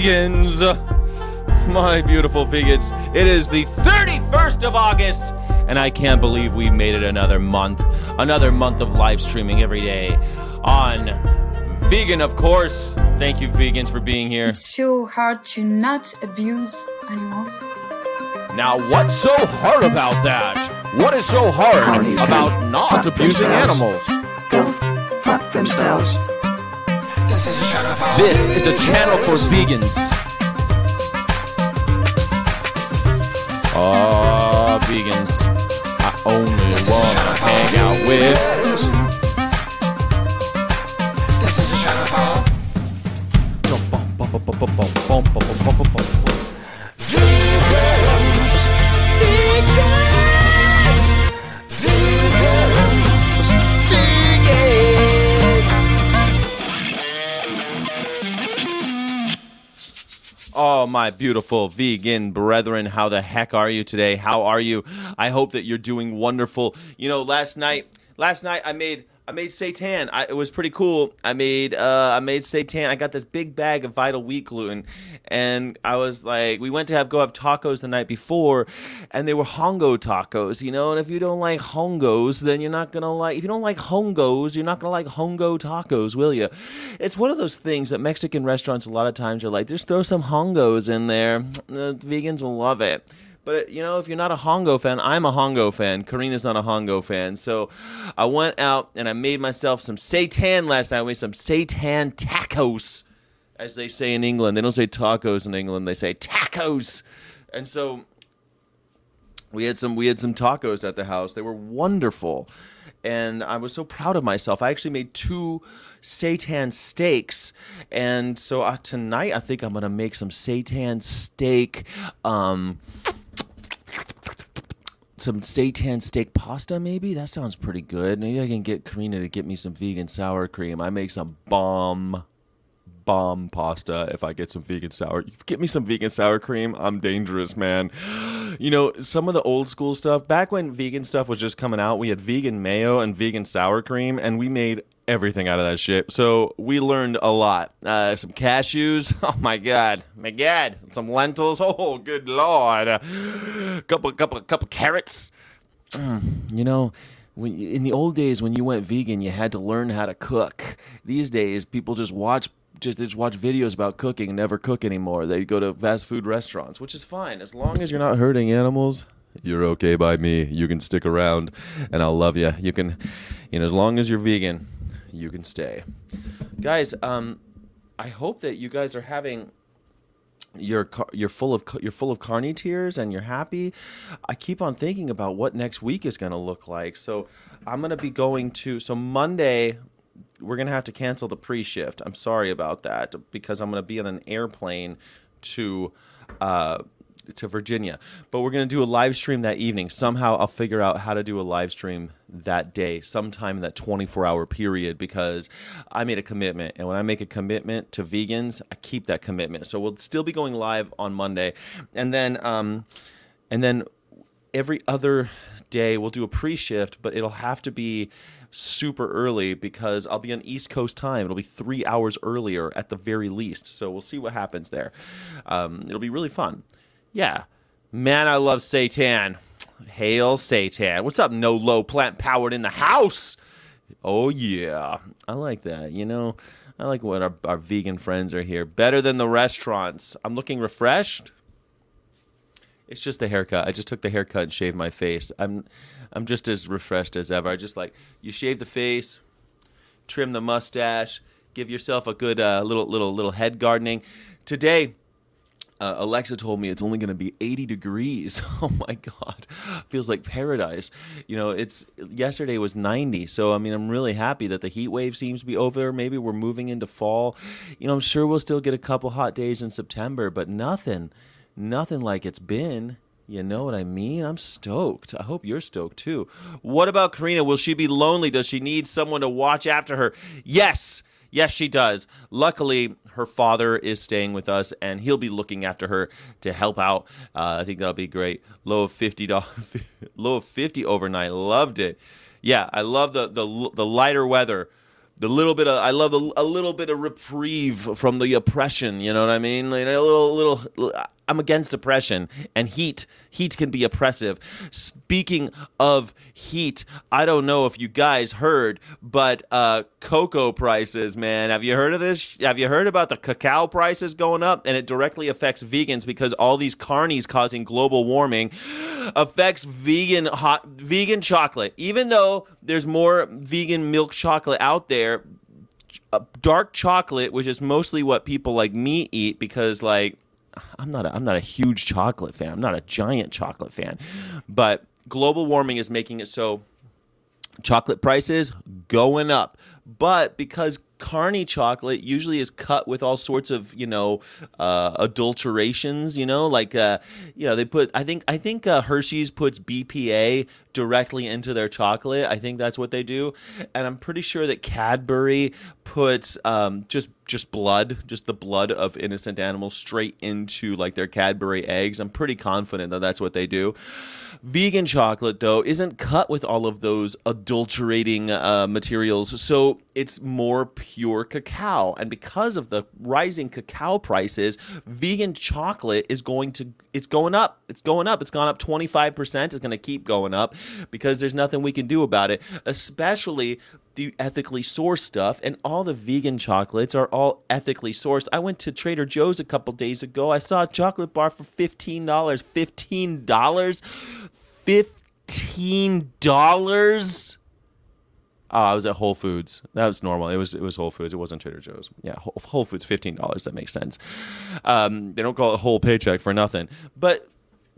vegans, my beautiful vegans. It is the 31st of August, and I can't believe we made it another month. Another month of live streaming every day on Vegan, of course. Thank you, vegans, for being here. It's so hard to not abuse animals. Now, what's so hard about that? What is so hard about not abusing themselves. animals? Go fuck themselves. This is a channel for vegans. Ah, vegans. I only wanna hang out with. Oh, my beautiful vegan brethren, how the heck are you today? How are you? I hope that you're doing wonderful. You know, last night, last night I made I made seitan. I, it was pretty cool. I made uh, I made seitan. I got this big bag of Vital Wheat gluten, and I was like, we went to have go have tacos the night before, and they were hongo tacos. You know, and if you don't like hongos, then you're not gonna like. If you don't like hongos, you're not gonna like hongo tacos, will you? It's one of those things that Mexican restaurants a lot of times are like, just throw some hongos in there. The vegans will love it. But you know, if you're not a Hongo fan, I'm a Hongo fan. Karina's not a Hongo fan, so I went out and I made myself some seitan last night. I made some seitan tacos, as they say in England. They don't say tacos in England; they say tacos. And so we had some we had some tacos at the house. They were wonderful. And I was so proud of myself. I actually made two seitan steaks, and so uh, tonight I think I'm gonna make some seitan steak. Um, some seitan steak pasta, maybe that sounds pretty good. Maybe I can get Karina to get me some vegan sour cream. I make some bomb, bomb pasta if I get some vegan sour. Get me some vegan sour cream. I'm dangerous, man. You know, some of the old school stuff. Back when vegan stuff was just coming out, we had vegan mayo and vegan sour cream, and we made everything out of that shit. So we learned a lot. Uh, some cashews. Oh my god, my god. Some lentils. Oh, good lord. A couple, couple, couple carrots. Mm, you know. When, in the old days, when you went vegan, you had to learn how to cook. These days, people just watch just, just watch videos about cooking and never cook anymore. They go to fast food restaurants, which is fine as long as you're not hurting animals. You're okay by me. You can stick around, and I'll love you. You can, you know, as long as you're vegan, you can stay. Guys, um, I hope that you guys are having you're you're full of you're full of carny tears and you're happy. I keep on thinking about what next week is going to look like. So I'm going to be going to so Monday we're going to have to cancel the pre-shift. I'm sorry about that because I'm going to be on an airplane to uh to Virginia. But we're going to do a live stream that evening. Somehow I'll figure out how to do a live stream that day, sometime in that 24 hour period, because I made a commitment. And when I make a commitment to vegans, I keep that commitment. So we'll still be going live on Monday. And then, um, and then every other day we'll do a pre-shift, but it'll have to be super early because I'll be on East Coast time. It'll be three hours earlier at the very least. So we'll see what happens there. Um, it'll be really fun. Yeah. Man, I love Satan. Hail Satan. What's up, no low plant powered in the house? Oh, yeah. I like that. You know, I like what our, our vegan friends are here. Better than the restaurants. I'm looking refreshed. It's just the haircut. I just took the haircut and shaved my face. I'm I'm just as refreshed as ever. I just like you shave the face, trim the mustache, give yourself a good uh, little little little head gardening. Today, uh, Alexa told me it's only going to be 80 degrees. Oh my god, feels like paradise. You know, it's yesterday was 90, so I mean, I'm really happy that the heat wave seems to be over. Maybe we're moving into fall. You know, I'm sure we'll still get a couple hot days in September, but nothing, nothing like it's been. You know what I mean? I'm stoked. I hope you're stoked too. What about Karina? Will she be lonely? Does she need someone to watch after her? Yes. Yes, she does. Luckily, her father is staying with us, and he'll be looking after her to help out. Uh, I think that'll be great. Low of fifty dollars, low of fifty overnight. Loved it. Yeah, I love the the the lighter weather. the little bit of I love a, a little bit of reprieve from the oppression. You know what I mean? Like a little little. I'm against oppression and heat. Heat can be oppressive. Speaking of heat, I don't know if you guys heard, but uh, cocoa prices, man. Have you heard of this? Have you heard about the cacao prices going up? And it directly affects vegans because all these carnies causing global warming affects vegan hot vegan chocolate. Even though there's more vegan milk chocolate out there, uh, dark chocolate, which is mostly what people like me eat, because like I'm not a, I'm not a huge chocolate fan. I'm not a giant chocolate fan, but global warming is making it so chocolate prices going up. But because carny chocolate usually is cut with all sorts of you know uh, adulterations you know like uh, you know they put i think i think uh, hershey's puts bpa directly into their chocolate. I think that's what they do. And i'm pretty sure that cadbury puts um, just just blood just the blood of innocent animals straight into like their cadbury eggs. I'm pretty confident that that's what they do Vegan chocolate, though, isn't cut with all of those adulterating uh, materials, so it's more pure cacao. And because of the rising cacao prices, vegan chocolate is going to it's going up. It's going up. It's gone up 25%. It's going to keep going up because there's nothing we can do about it, especially the ethically sourced stuff and all the vegan chocolates are all ethically sourced. I went to Trader Joe's a couple days ago. I saw a chocolate bar for $15. $15? Fifteen dollars. Oh, I was at Whole Foods. That was normal. It was it was Whole Foods. It wasn't Trader Joe's. Yeah, Whole Foods, fifteen dollars. That makes sense. Um, they don't call it whole paycheck for nothing. But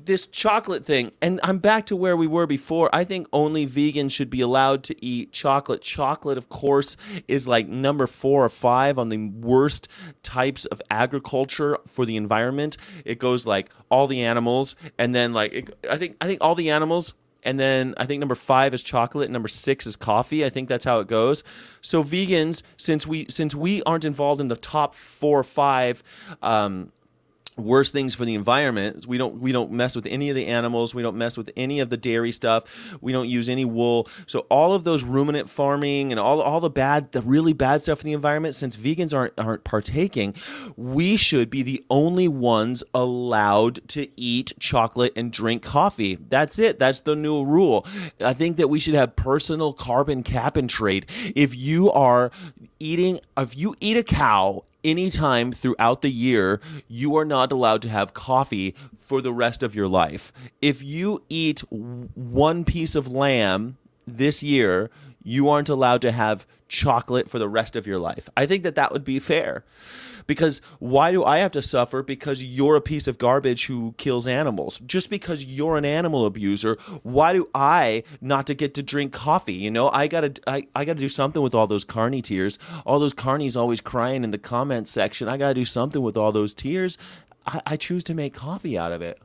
this chocolate thing, and I'm back to where we were before. I think only vegans should be allowed to eat chocolate. Chocolate, of course, is like number four or five on the worst types of agriculture for the environment. It goes like all the animals, and then like it, I think I think all the animals and then I think number five is chocolate. Number six is coffee. I think that's how it goes. So vegans, since we since we aren't involved in the top four or five um, worst things for the environment. We don't we don't mess with any of the animals. We don't mess with any of the dairy stuff. We don't use any wool. So all of those ruminant farming and all all the bad the really bad stuff in the environment since vegans aren't aren't partaking, we should be the only ones allowed to eat chocolate and drink coffee. That's it. That's the new rule. I think that we should have personal carbon cap and trade. If you are eating if you eat a cow anytime throughout the year, you are not allowed to have coffee for the rest of your life. If you eat one piece of lamb this year, you aren't allowed to have chocolate for the rest of your life. I think that that would be fair. Because why do I have to suffer because you're a piece of garbage who kills animals? Just because you're an animal abuser, why do I not to get to drink coffee? You know, I gotta I, I gotta do something with all those carny tears. All those carnies always crying in the comment section. I gotta do something with all those tears. I, I choose to make coffee out of it.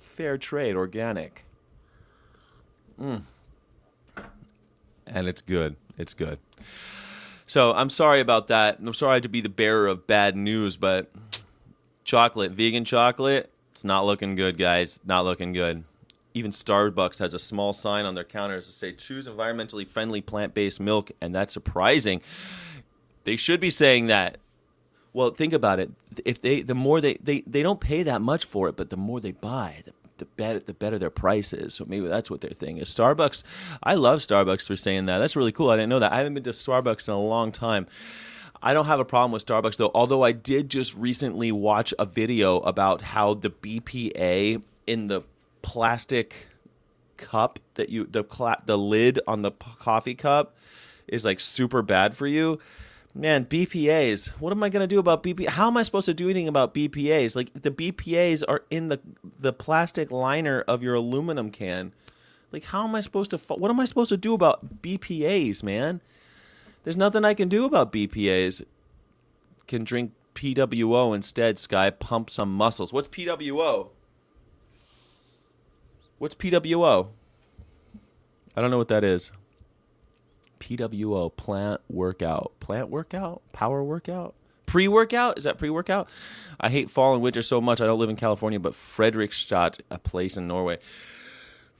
Fair trade, organic. Mm and it's good. It's good. So I'm sorry about that. I'm sorry to be the bearer of bad news, but chocolate, vegan chocolate, it's not looking good, guys. Not looking good. Even Starbucks has a small sign on their counters to say choose environmentally friendly plant-based milk, and that's surprising. They should be saying that. Well, think about it. If they the more they they, they don't pay that much for it, but the more they buy, the the better the better their price is. So maybe that's what their thing is. Starbucks, I love Starbucks for saying that. That's really cool. I didn't know that. I haven't been to Starbucks in a long time. I don't have a problem with Starbucks though, although I did just recently watch a video about how the BPA in the plastic cup that you the the lid on the coffee cup is like super bad for you man, BPAs. What am I going to do about BPA? How am I supposed to do anything about BPAs? Like the BPAs are in the the plastic liner of your aluminum can. Like how am I supposed to what am I supposed to do about BPAs, man? There's nothing I can do about BPAs. Can drink PWO instead, Sky. Pump some muscles. What's PWO? What's PWO? I don't know what that is. PWO, plant workout. Plant workout? Power workout? Pre workout? Is that pre workout? I hate fall and winter so much. I don't live in California, but Fredrikstad, a place in Norway.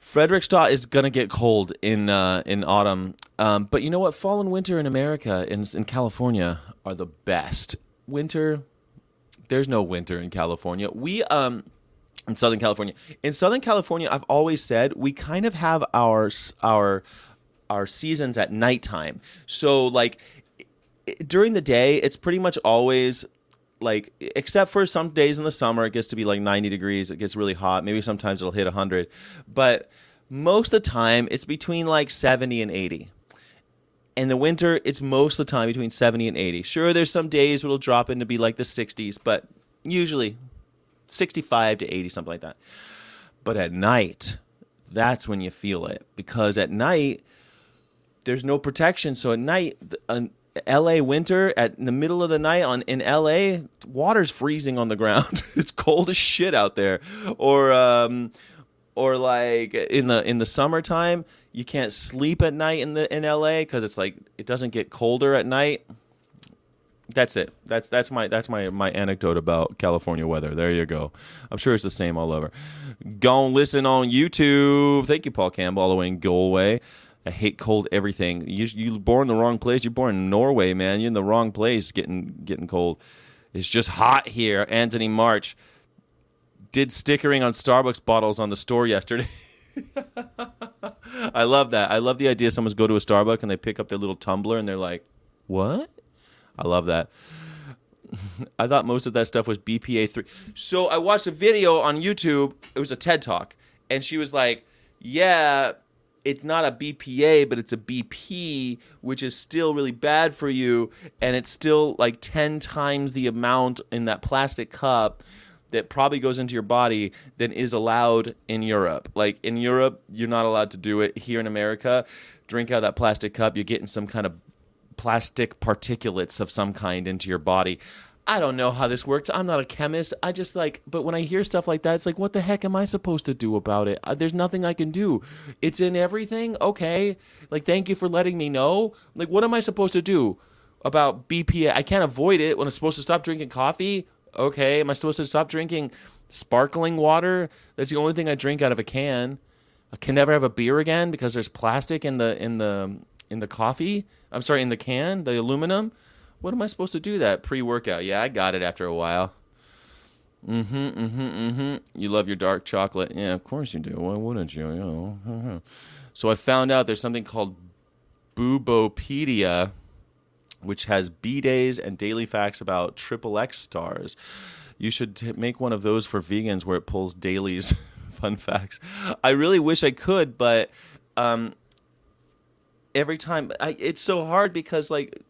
Fredrikstad is gonna get cold in uh, in autumn. Um, but you know what? Fall and winter in America in in California are the best. Winter, there's no winter in California. We um in Southern California. In Southern California, I've always said we kind of have our our our seasons at nighttime. So like during the day, it's pretty much always like except for some days in the summer it gets to be like 90 degrees it gets really hot maybe sometimes it'll hit 100 but most of the time it's between like 70 and 80 in the winter it's most of the time between 70 and 80 sure there's some days where it'll drop into be like the 60s but usually 65 to 80 something like that. But at night that's when you feel it. Because at night there's no protection so at night an LA winter at in the middle of the night on in LA water's freezing on the ground it's cold as shit out there or um or like in the in the summertime you can't sleep at night in the in LA cuz it's like it doesn't get colder at night that's it. That's that's my that's my my anecdote about California weather. There you go. I'm sure it's the same all over. Go and listen on YouTube. Thank you, Paul Campbell, all the way in Galway. I hate cold everything. You you born in the wrong place. You're born in Norway, man. You're in the wrong place. Getting getting cold. It's just hot here. Anthony March did stickering on Starbucks bottles on the store yesterday. I love that. I love the idea someone's go to a Starbucks and they pick up their little tumbler and they're like, "What?" I love that. I thought most of that stuff was BPA three. So I watched a video on YouTube. It was a TED talk, and she was like, "Yeah, it's not a BPA, but it's a BP, which is still really bad for you, and it's still like ten times the amount in that plastic cup." That probably goes into your body than is allowed in Europe. Like in Europe, you're not allowed to do it. Here in America, drink out of that plastic cup, you're getting some kind of plastic particulates of some kind into your body. I don't know how this works. I'm not a chemist. I just like, but when I hear stuff like that, it's like, what the heck am I supposed to do about it? Uh, There's nothing I can do. It's in everything. Okay. Like, thank you for letting me know. Like, what am I supposed to do about BPA? I can't avoid it when I'm supposed to stop drinking coffee. Okay. Am I supposed to stop drinking sparkling water? That's the only thing I drink out of a can. I can never have a beer again because there's plastic in the in the in the coffee. I'm sorry, in the can, the aluminum. What am I supposed to do that pre-workout? Yeah, I got it after a while. Mm-hmm, mm-hmm, mm-hmm. You love your dark chocolate. Yeah, of course you do. Why wouldn't you? You know. So I found out there's something called Boobopedia, which has B days and daily facts about triple X stars. You should t- make one of those for vegans where it pulls dailies fun facts. I really wish I could, but um, every time I, it's so hard because like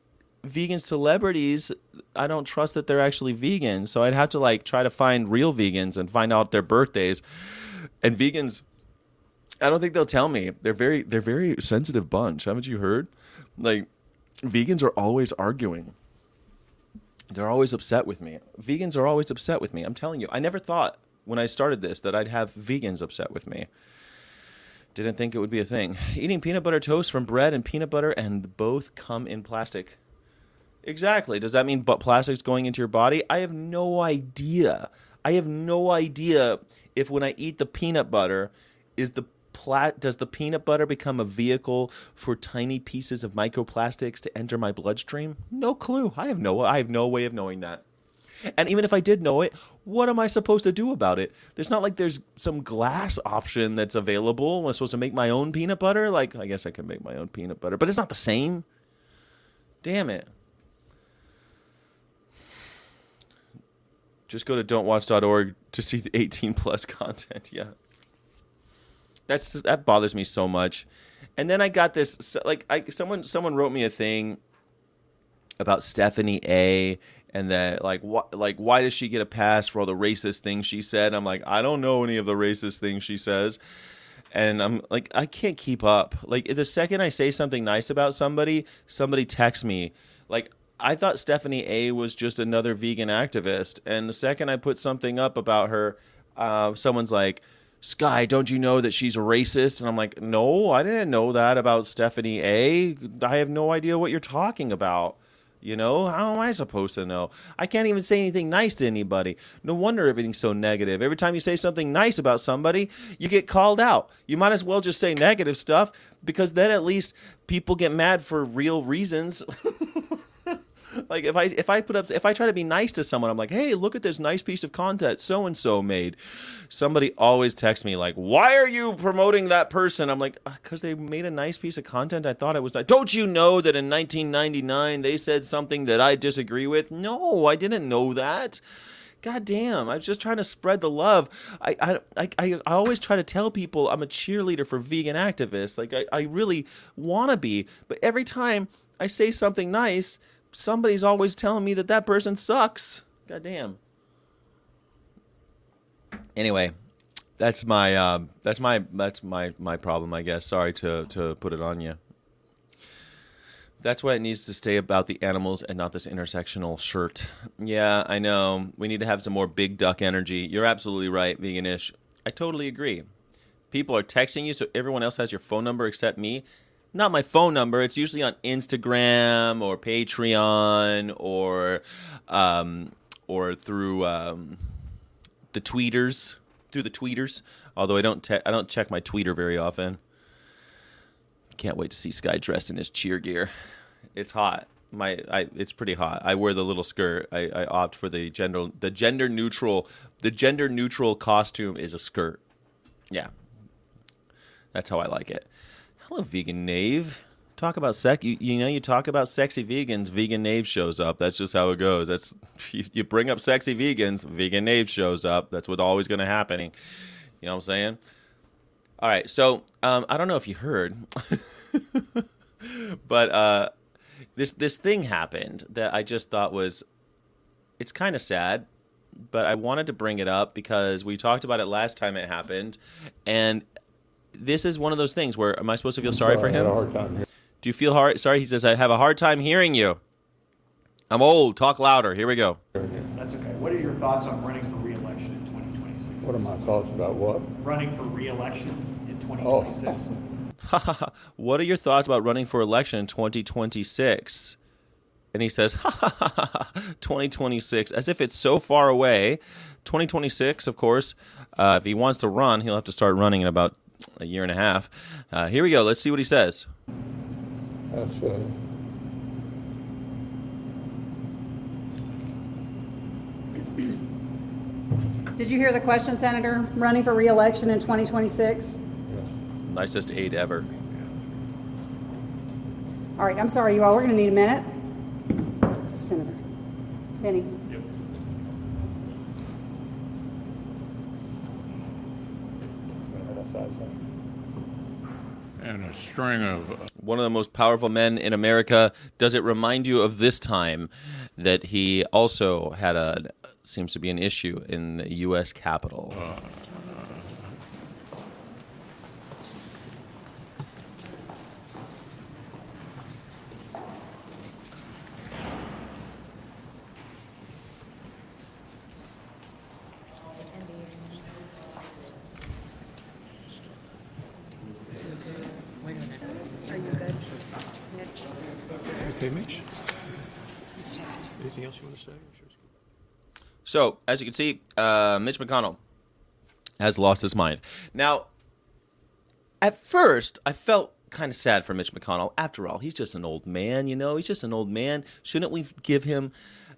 vegan celebrities, I don't trust that they're actually vegan. So I'd have to like try to find real vegans and find out their birthdays. And vegans, I don't think they'll tell me. They're very they're very sensitive bunch. Haven't you heard? Like vegans are always arguing. They're always upset with me. Vegans are always upset with me. I'm telling you. I never thought when I started this that I'd have vegans upset with me. Didn't think it would be a thing. Eating peanut butter toast from bread and peanut butter and both come in plastic. Exactly. Does that mean but plastic's going into your body? I have no idea. I have no idea if when I eat the peanut butter is the plat does the peanut butter become a vehicle for tiny pieces of microplastics to enter my bloodstream? No clue. I have no I have no way of knowing that. And even if I did know it, what am I supposed to do about it? There's not like there's some glass option that's available. Am I supposed to make my own peanut butter? Like, I guess I can make my own peanut butter, but it's not the same. Damn it. Just go to don'twatch.org to see the 18 plus content. Yeah. That's that bothers me so much. And then I got this like I someone someone wrote me a thing about Stephanie A and that like what like why does she get a pass for all the racist things she said? I'm like, I don't know any of the racist things she says. And I'm like, I can't keep up. Like the second I say something nice about somebody, somebody texts me. Like I thought Stephanie A was just another vegan activist, and the second I put something up about her, uh, someone's like, Sky, don't you know that she's a racist? And I'm like, no, I didn't know that about Stephanie A. I have no idea what you're talking about. You know, how am I supposed to know? I can't even say anything nice to anybody. No wonder everything's so negative. Every time you say something nice about somebody, you get called out. You might as well just say negative stuff because then at least people get mad for real reasons. like if I if I put up if I try to be nice to someone, I'm like, hey, look at this nice piece of content so and so made. Somebody always texts me like, why are you promoting that person? I'm like, uh, because they made a nice piece of content. I thought it was. Like, don't you know that in 1999 they said something that I disagree with? No, I didn't know that. God damn, I was just trying to spread the love. I, I, I, I always try to tell people I'm a cheerleader for vegan activists. Like, I, I really want to be. But every time I say something nice, somebody's always telling me that that person sucks. God damn. Anyway, that's my uh, that's my that's my my problem, I guess. Sorry to to put it on you. That's why it needs to stay about the animals and not this intersectional shirt. Yeah, I know. We need to have some more big duck energy. You're absolutely right, veganish. I totally agree. People are texting you, so everyone else has your phone number except me not my phone number. It's usually on Instagram or Patreon or um, or through um, the tweeters through the tweeters. Although I don't te- I don't check my tweeter very often. Can't wait to see Sky dressed in his cheer gear. It's hot. My I it's pretty hot. I wear the little skirt. I, I opt for the gender the gender neutral the gender neutral costume is a skirt. Yeah. That's how I like it. Hello, vegan knave. Talk about sex. You, you know, you talk about sexy vegans. Vegan knave shows up. That's just how it goes. That's you, you bring up sexy vegans. Vegan knave shows up. That's what's always going to happen. You know what I'm saying? All right. So um, I don't know if you heard, but uh, this this thing happened that I just thought was it's kind of sad, but I wanted to bring it up because we talked about it last time it happened, and this is one of those things where am I supposed to feel sorry, sorry for him? Do you feel hard? Sorry, he says I have a hard time hearing you. I'm old. Talk louder. Here we go. That's okay. What are your thoughts on running for re-election in 2026? What are my thoughts about what? Running for re-election in 2026. Oh. what are your thoughts about running for election in 2026? And he says, 2026, as if it's so far away. 2026, of course, uh, if he wants to run, he'll have to start running in about a year and a half. Uh, here we go. Let's see what he says. That's uh, Did you hear the question, Senator? Running for reelection in 2026? yes. Nicest aide ever. All right, I'm sorry, you all. We're going to need a minute. Senator. Benny. And a string of uh, One of the most powerful men in America. Does it remind you of this time that he also had a seems to be an issue in the U.S. Capitol? Okay, So, as you can see, uh, Mitch McConnell has lost his mind. Now, at first, I felt kind of sad for Mitch McConnell. After all, he's just an old man, you know? He's just an old man. Shouldn't we give him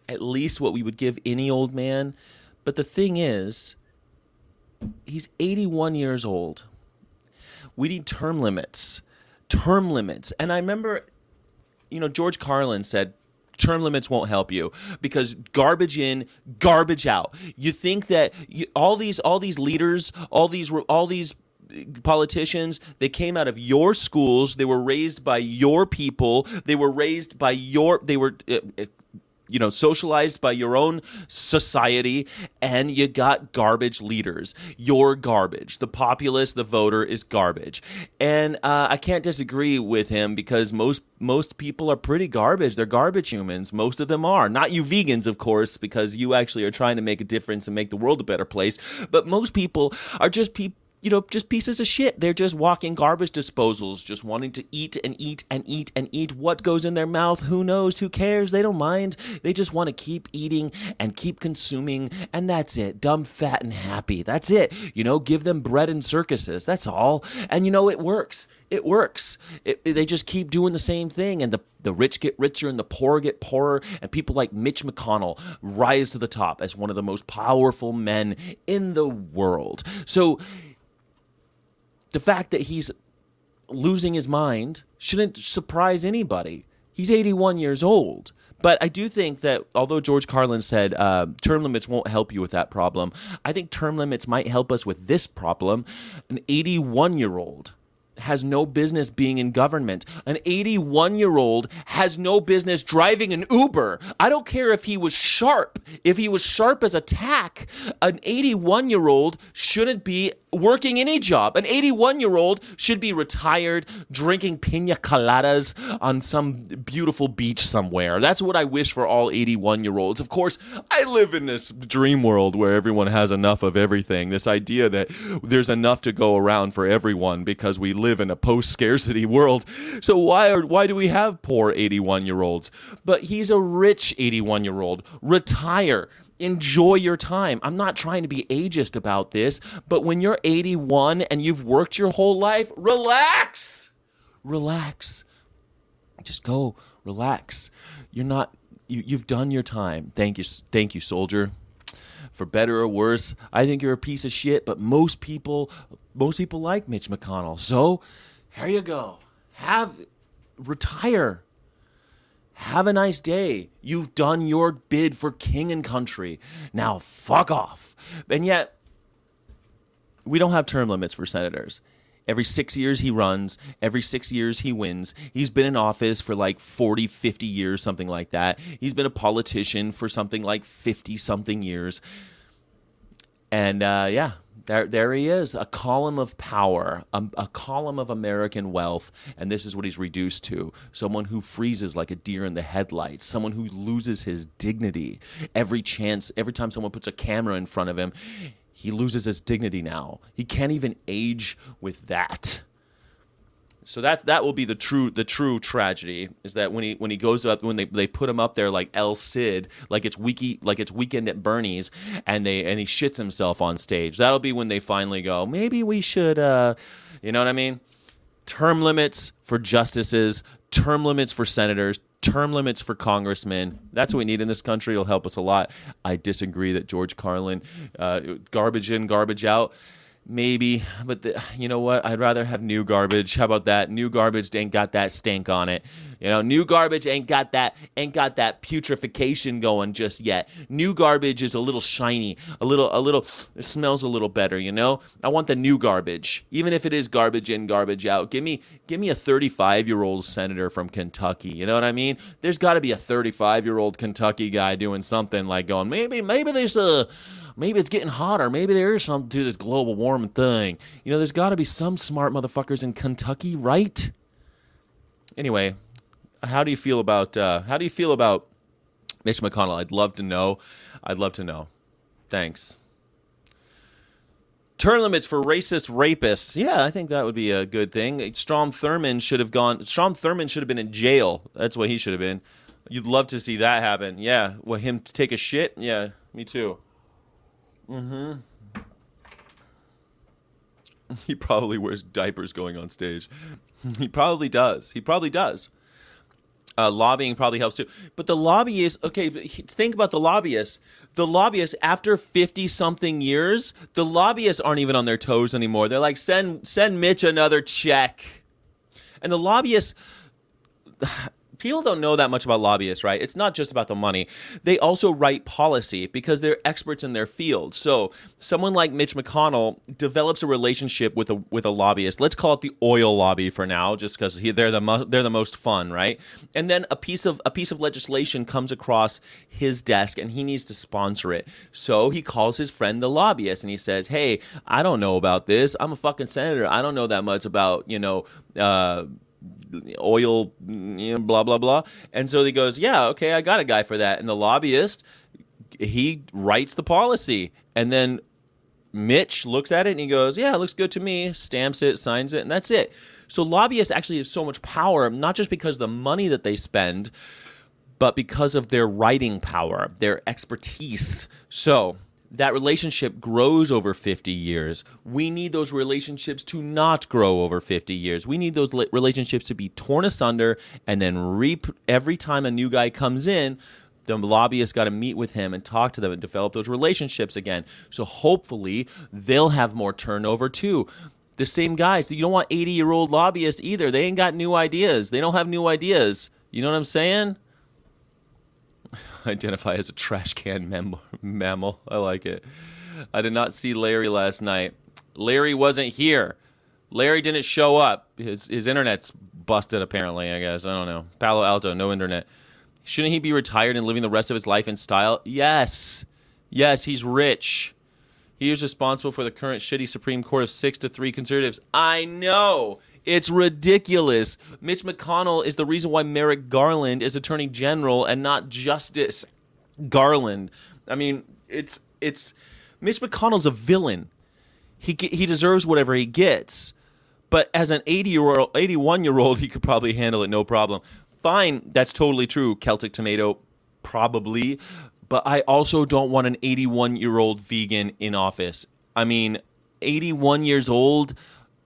at least what we would give any old man? But the thing is, he's 81 years old. We need term limits. Term limits. And I remember, you know, George Carlin said, term limits won't help you because garbage in garbage out. You think that you, all these all these leaders all these all these politicians they came out of your schools. They were raised by your people. They were raised by your they were uh, you know socialized by your own society and you got garbage leaders. You're garbage. The populace the voter is garbage. And uh, i can't disagree with him because most most people are pretty garbage. They're garbage humans. Most of them are. Not you vegans of course because you actually are trying to make a difference and make the world a better place. But most people are just people you know, just pieces of shit. They're just walking garbage disposals, just wanting to eat and eat and eat and eat. What goes in their mouth? Who knows? Who cares? They don't mind. They just want to keep eating and keep consuming, and that's it. Dumb, fat, and happy. That's it. You know, give them bread and circuses. That's all. And you know, it works. It works. It, they just keep doing the same thing, and the the rich get richer and the poor get poorer, and people like Mitch McConnell rise to the top as one of the most powerful men in the world. So the fact that he's losing his mind shouldn't surprise anybody. He's 81 years old. But I do think that although George Carlin said uh, term limits won't help you with that problem, I think term limits might help us with this problem. An 81 year old has no business being in government. An 81 year old has no business driving an Uber. I don't care if he was sharp, if he was sharp as a tack. An 81 year old shouldn't be working any job. An 81 year old should be retired, drinking pina coladas on some beautiful beach somewhere. That's what I wish for all 81 year olds. Of course, I live in this dream world where everyone has enough of everything. This idea that there's enough to go around for everyone because we live in a post scarcity world. So why are why do we have poor 81 year olds? But he's a rich 81 year old. Retire enjoy your time. I'm not trying to be ageist about this, but when you're 81 and you've worked your whole life, relax. Relax. Just go, relax. You're not you you've done your time. Thank you thank you soldier. For better or worse, I think you're a piece of shit, but most people most people like Mitch McConnell. So, here you go. Have retire. Have a nice day. You've done your bid for king and country. Now fuck off. And yet, we don't have term limits for senators. Every six years he runs, every six years he wins. He's been in office for like 40, 50 years, something like that. He's been a politician for something like 50 something years. And uh, yeah, there, there he is, a column of power, a, a, column of American wealth, and this is what he's reduced to: someone who freezes like a deer in the headlights, someone who loses his dignity every chance, every time someone puts a camera in front of him. He loses his dignity now. He can't even age with that. So that that will be the true the true tragedy is that when he when he goes up when they, they put him up there like El Cid like it's wiki like it's weekend at Bernie's and they and he shits himself on stage. That'll be when they finally go maybe we should uh you know what I mean? Term limits for justices, term limits for senators, term limits for congressmen. That's what we need in this country. It'll help us a lot. I disagree that George Carlin, uh, garbage in, garbage out. Maybe, but the, you know what? I'd rather have new garbage. How about that? New garbage ain't got that stink on it. You know, new garbage ain't got that ain't got that putrefaction going just yet. New garbage is a little shiny, a little a little it smells a little better, you know? I want the new garbage. Even if it is garbage in, garbage out. Give me give me a 35-year-old senator from Kentucky. You know what I mean? There's got to be a 35-year-old Kentucky guy doing something like going, maybe maybe there's a uh, maybe it's getting hotter. Maybe there is something to this global warming thing. You know, there's got to be some smart motherfuckers in Kentucky, right? Anyway, how do you feel about uh, how do you feel about Mitch McConnell? I'd love to know. I'd love to know. Thanks. Term limits for racist rapists. Yeah, I think that would be a good thing. Strom Thurmond should have gone. Strom Thurmond should have been in jail. That's what he should have been. You'd love to see that happen. Yeah, well, him take a shit. Yeah, me too. Mm-hmm. He probably wears diapers going on stage. He probably does. He probably does. Uh, lobbying probably helps too. But the lobbyists, okay, think about the lobbyists. The lobbyists, after 50 something years, the lobbyists aren't even on their toes anymore. They're like, send, send Mitch another check. And the lobbyists, people don't know that much about lobbyists, right? It's not just about the money. They also write policy because they're experts in their field. So someone like Mitch McConnell develops a relationship with a with a lobbyist. Let's call it the oil lobby for now, just because they're the mo- they're the most fun, right? And then a piece of a piece of legislation comes across his desk, and he needs to sponsor it. So he calls his friend the lobbyist, and he says, "Hey, I don't know about this. I'm a fucking senator. I don't know that much about you know." Uh, oil, blah blah blah. And so he goes, "Yeah, okay, I got a guy for that." And the lobbyist, he writes the policy, and then Mitch looks at it and he goes, "Yeah, it looks good to me." Stamps it, signs it, and that's it. So lobbyists actually have so much power, not just because the money that they spend, but because of their writing power, their expertise. So that relationship grows over 50 years. We need those relationships to not grow over 50 years. We need those relationships to be torn asunder and then reap every time a new guy comes in. The lobbyist got to meet with him and talk to them and develop those relationships again. So hopefully they'll have more turnover too. The same guys. You don't want 80 year old lobbyists either. They ain't got new ideas. They don't have new ideas. You know what I'm saying? identify as a trash can mammal. I like it. I did not see Larry last night. Larry wasn't here. Larry didn't show up. His his internet's busted apparently, I guess. I don't know. Palo Alto, no internet. Shouldn't he be retired and living the rest of his life in style? Yes. Yes, he's rich. He is responsible for the current shitty Supreme Court of 6 to 3 conservatives. I know. It's ridiculous. Mitch McConnell is the reason why Merrick Garland is Attorney General and not Justice Garland. I mean, it's it's Mitch McConnell's a villain. He he deserves whatever he gets. But as an 80 year old, 81 year old, he could probably handle it no problem. Fine, that's totally true. Celtic tomato, probably. But I also don't want an 81 year old vegan in office. I mean, 81 years old.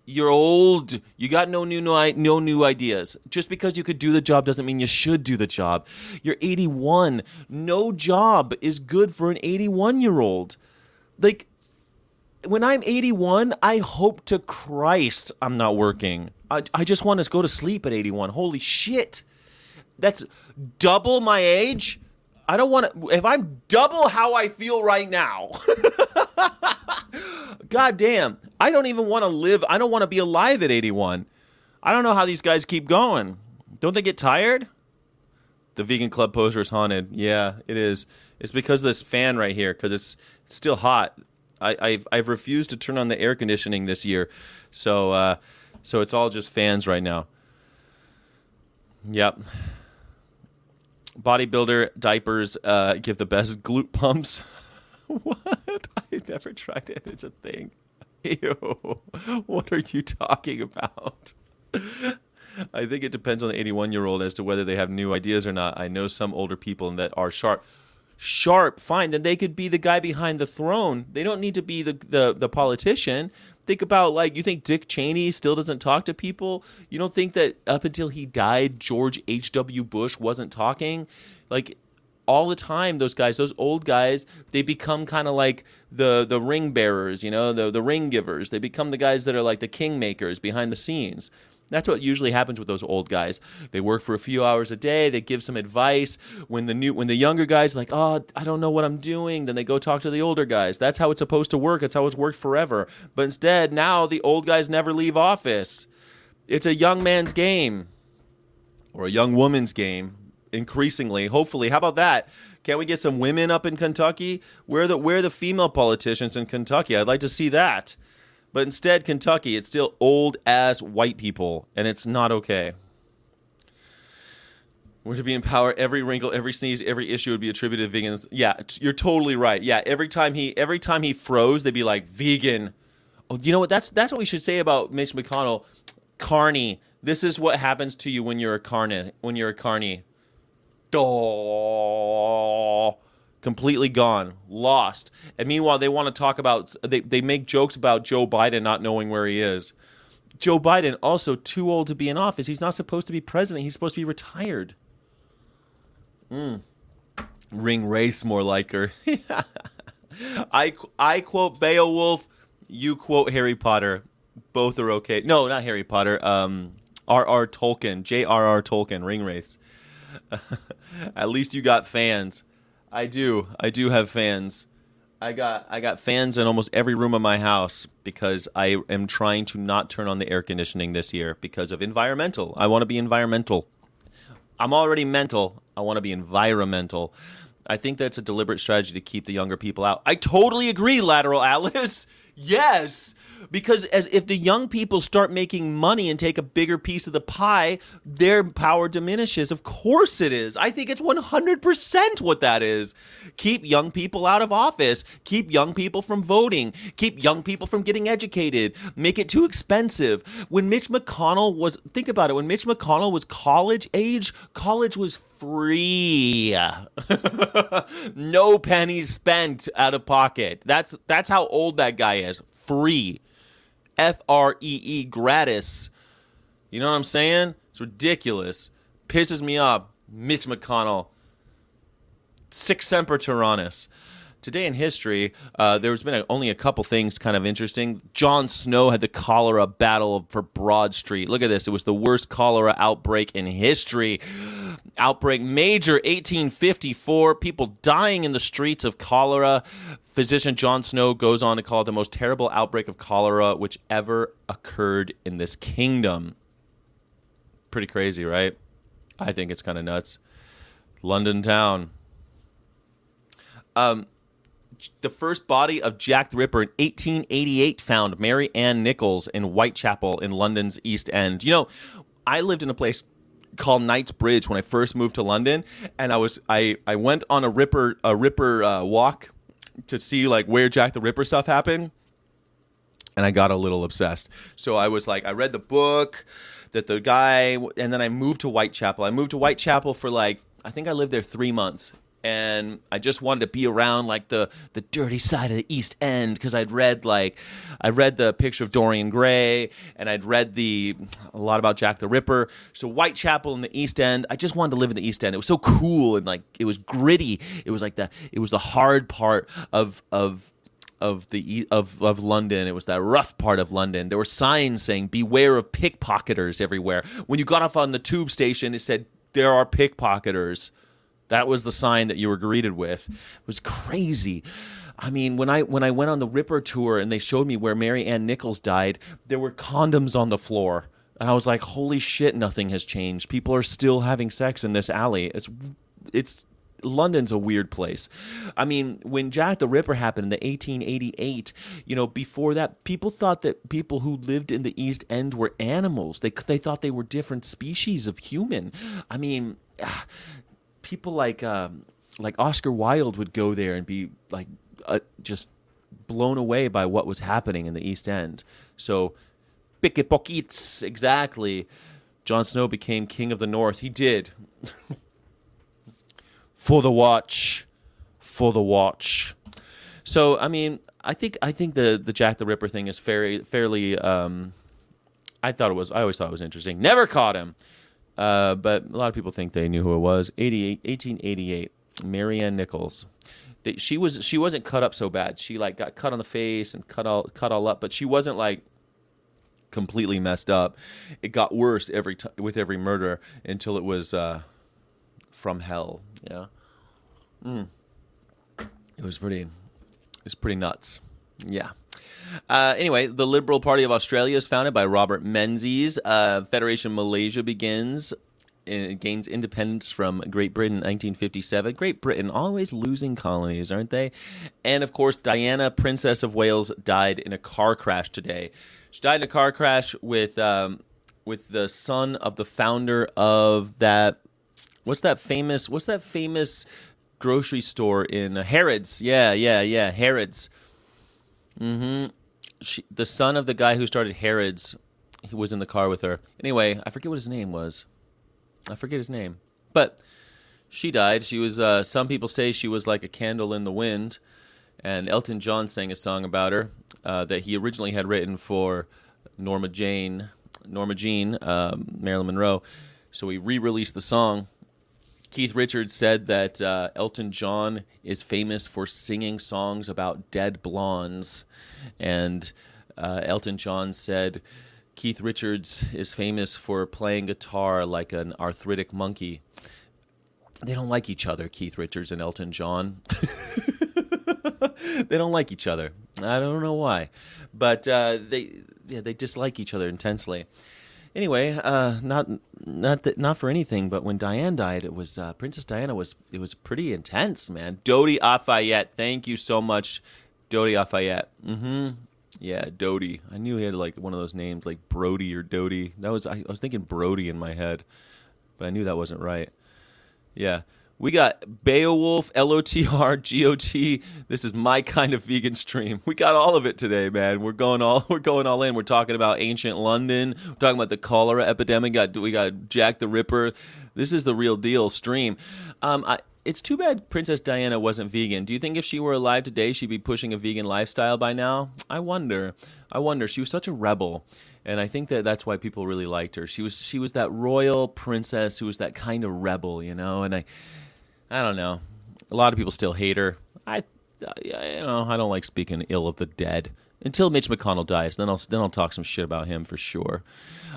You're old. You got no new no, no new ideas. Just because you could do the job doesn't mean you should do the job. You're 81. No job is good for an 81 year old. Like when I'm 81, I hope to Christ I'm not working. I, I just want to go to sleep at 81. Holy shit. That's double my age. I don't want to. If I'm double how I feel right now, God damn, I don't even want to live. I don't want to be alive at 81. I don't know how these guys keep going. Don't they get tired? The vegan club poster is haunted. Yeah, it is. It's because of this fan right here because it's, still hot. I, I've I've refused to turn on the air conditioning this year, so uh, so it's all just fans right now. Yep. Bodybuilder diapers uh, give the best glute pumps. what? I've never tried it. It's a thing. Ew. What are you talking about? I think it depends on the 81 year old as to whether they have new ideas or not. I know some older people that are sharp. Sharp, fine. Then they could be the guy behind the throne. They don't need to be the, the, the politician. Think about, like, you think Dick Cheney still doesn't talk to people? You don't think that up until he died, George H.W. Bush wasn't talking? Like, all the time those guys those old guys they become kind of like the the ring bearers you know the the ring givers. They become the guys that are like the kingmakers behind the scenes. That's what usually happens with those old guys. They work for a few hours a day they give some advice. When the new when the younger guys like oh i don't know what i'm doing then they go talk to the older guys. That's how it's supposed to work. That's how it's worked forever. But instead now the old guys never leave office. It's a young man's game or a young woman's game increasingly. Hopefully, how about that? Can't we get some women up in Kentucky? Where the where the female politicians in Kentucky? I'd like to see that. But instead, Kentucky, it's still old ass white people, and it's not okay. We're to be in power. Every wrinkle, every sneeze, every issue would be attributed to vegans. Yeah, you're totally right. Yeah, every time he every time he froze, they'd be like vegan. Oh, you know what? That's that's what we should say about Mitch McConnell. Carney. This is what happens to you when you're a carny. When you're a carny. Oh, completely gone, lost. And meanwhile, they want to talk about. They they make jokes about Joe Biden not knowing where he is. Joe Biden also too old to be in office. He's not supposed to be president. He's supposed to be retired. Mm. Ringwraiths more like her. I I quote Beowulf. You quote Harry Potter. Both are okay. No, not Harry Potter. Um, R.R. Tolkien. J.R.R. Tolkien. Ringwraiths. At least you got fans. I do. I do have fans. I got I got fans in almost every room of my house because I am trying to not turn on the air conditioning this year because of environmental. I want to be environmental. I'm already mental. I want to be environmental. I think that's a deliberate strategy to keep the younger people out. I totally agree, Lateral Atlas. Yes. because as if the young people start making money and take a bigger piece of the pie, their power diminishes. Of course it is. I think it's 100% what that is. Keep young people out of office, keep young people from voting, keep young people from getting educated, make it too expensive. When Mitch McConnell was think about it, when Mitch McConnell was college age, college was free. no pennies spent out of pocket. That's that's how old that guy is. Free. F R E E gratis. You know what I'm saying? It's ridiculous. Pisses me off. Mitch McConnell. Sic semper tyrannis. Today in history, uh, there's been a, only a couple things kind of interesting. John Snow had the cholera battle for Broad Street. Look at this. It was the worst cholera outbreak in history. Outbreak major 1854. People dying in the streets of cholera. Physician John Snow goes on to call it the most terrible outbreak of cholera which ever occurred in this kingdom. Pretty crazy, right? I think it's kind of nuts. London town. Um, the first body of Jack the Ripper in 1888 found Mary Ann Nichols in Whitechapel in London's East End. You know, I lived in a place called Knightsbridge when I first moved to London, and I was I I went on a Ripper a Ripper uh, walk to see like where Jack the Ripper stuff happened, and I got a little obsessed. So I was like, I read the book that the guy, and then I moved to Whitechapel. I moved to Whitechapel for like I think I lived there three months, and I just wanted to be around like the the dirty side of the East End because I'd read like I read the picture of Dorian Gray and I'd read the a lot about Jack the Ripper. So Whitechapel in the East End, I just wanted to live in the East End. It was so cool and like it was gritty. It was like the it was the hard part of of of the of of London. It was that rough part of London. There were signs saying "Beware of pickpocketers" everywhere. When you got off on the tube station, it said "There are pickpocketers." That was the sign that you were greeted with. It was crazy. I mean, when I when I went on the Ripper tour and they showed me where Mary Ann Nichols died, there were condoms on the floor. And I was like, "Holy shit, nothing has changed. People are still having sex in this alley." It's it's London's a weird place. I mean, when Jack the Ripper happened in the 1888, you know, before that, people thought that people who lived in the East End were animals. They they thought they were different species of human. I mean, ah, people like um, like Oscar Wilde would go there and be like uh, just blown away by what was happening in the East End. So, pickpockets, exactly. Jon Snow became king of the North. He did. for the watch, for the watch. So, I mean, I think I think the the Jack the Ripper thing is fairly fairly. Um, I thought it was. I always thought it was interesting. Never caught him. Uh, but a lot of people think they knew who it was. 88, 1888, Mary Ann Nichols. They, she was she wasn't cut up so bad. She like got cut on the face and cut all cut all up, but she wasn't like completely messed up. It got worse every time with every murder until it was uh, from hell. Yeah, mm. it was pretty. It was pretty nuts. Yeah. Uh, anyway, the Liberal Party of Australia is founded by Robert Menzies. Uh, Federation Malaysia begins. It gains independence from Great Britain in 1957. Great Britain always losing colonies, aren't they? And of course, Diana, Princess of Wales, died in a car crash today. She died in a car crash with um, with the son of the founder of that. What's that famous? What's that famous grocery store in uh, Harrods? Yeah, yeah, yeah, Harrods. Mm-hmm. She, the son of the guy who started Harrods, he was in the car with her. Anyway, I forget what his name was. I forget his name, but she died. She was. Uh, some people say she was like a candle in the wind, and Elton John sang a song about her uh, that he originally had written for Norma Jane, Norma Jean, um, Marilyn Monroe. So he re-released the song Keith Richards said that uh, Elton John is famous for singing songs about dead blondes. And uh, Elton John said Keith Richards is famous for playing guitar like an arthritic monkey. They don't like each other, Keith Richards and Elton John. they don't like each other. I don't know why, but uh, they yeah, they dislike each other intensely anyway, uh, not not that, not for anything, but when Diane died, it was uh, Princess Diana was it was pretty intense, man. Dodi Al-Fayed, thank you so much, Dodi Al-Fayed. Mm-hmm. Yeah, Doty. I knew he had like one of those names, like Brody or Doty. That was I, I was thinking Brody in my head, but I knew that wasn't right. Yeah. We got Beowulf, LOTR, GOT. This is my kind of vegan stream. We got all of it today, man. We're going all we're going all in. We're talking about ancient London. We're talking about the cholera epidemic. Got we got Jack the Ripper. This is the real deal stream. Um, I, it's too bad Princess Diana wasn't vegan. Do you think if she were alive today, she'd be pushing a vegan lifestyle by now? I wonder. I wonder. She was such a rebel and I think that that's why people really liked her. She was she was that royal princess who was that kind of rebel, you know. And I, I don't know. A lot of people still hate her. I, I you know, I don't like speaking ill of the dead until Mitch McConnell dies. Then I'll then I'll talk some shit about him for sure.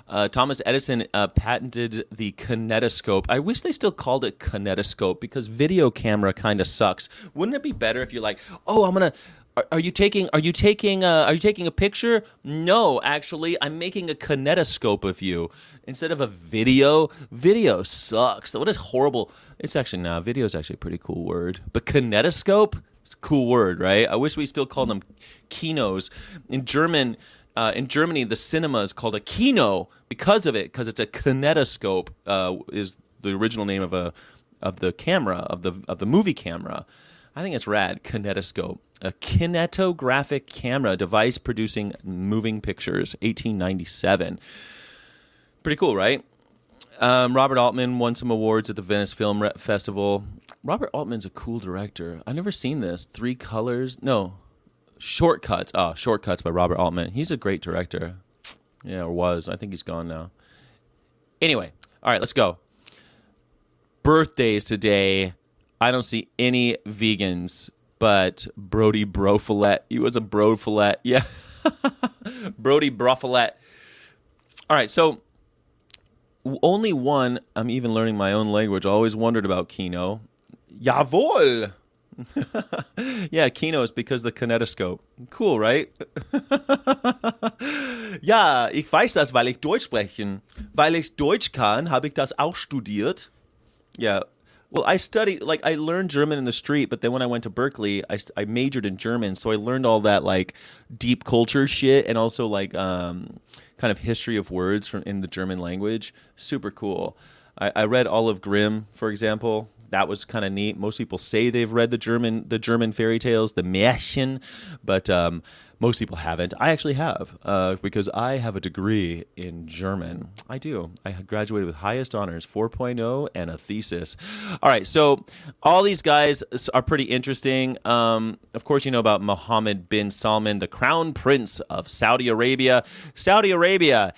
Uh, Thomas Edison uh, patented the kinetoscope. I wish they still called it kinetoscope because video camera kind of sucks. Wouldn't it be better if you're like, oh, I'm gonna are, are you taking are you taking uh, are you taking a picture? No, actually, I'm making a kinetoscope of you instead of a video. Video sucks. What is horrible? It's actually nah. Video is actually a pretty cool word, but kinetoscope. It's a cool word, right? I wish we still called them kinos. In German, uh, in Germany, the cinema is called a kino because of it, because it's a kinetoscope. Uh, is the original name of a of the camera of the of the movie camera. I think it's rad. Kinetoscope, a kinetographic camera device producing moving pictures, 1897. Pretty cool, right? Um, Robert Altman won some awards at the Venice Film Festival. Robert Altman's a cool director. I've never seen this. Three Colors, no, Short Cuts. Oh, Short Cuts by Robert Altman. He's a great director. Yeah, or was. I think he's gone now. Anyway, all right, let's go. Birthdays today. I don't see any vegans, but Brody Brofilet. He was a Brofilet. Yeah. Brody Brofilet. All right, so only one, I'm even learning my own language. I always wondered about Kino. Jawohl. yeah, Kino is because the kinetoscope. Cool, right? ja, ich weiß das, weil ich Deutsch sprechen. Weil ich Deutsch kann, habe ich das auch studiert. Yeah. Well, I studied, like, I learned German in the street, but then when I went to Berkeley, I, I majored in German. So I learned all that, like, deep culture shit and also, like, um, kind of history of words from in the German language. Super cool. I, I read of Grimm, for example. That was kind of neat. Most people say they've read the German the German fairy tales, the Märchen, but um, most people haven't. I actually have uh, because I have a degree in German. I do. I graduated with highest honors, 4.0, and a thesis. All right, so all these guys are pretty interesting. Um, of course, you know about Mohammed bin Salman, the crown prince of Saudi Arabia. Saudi Arabia,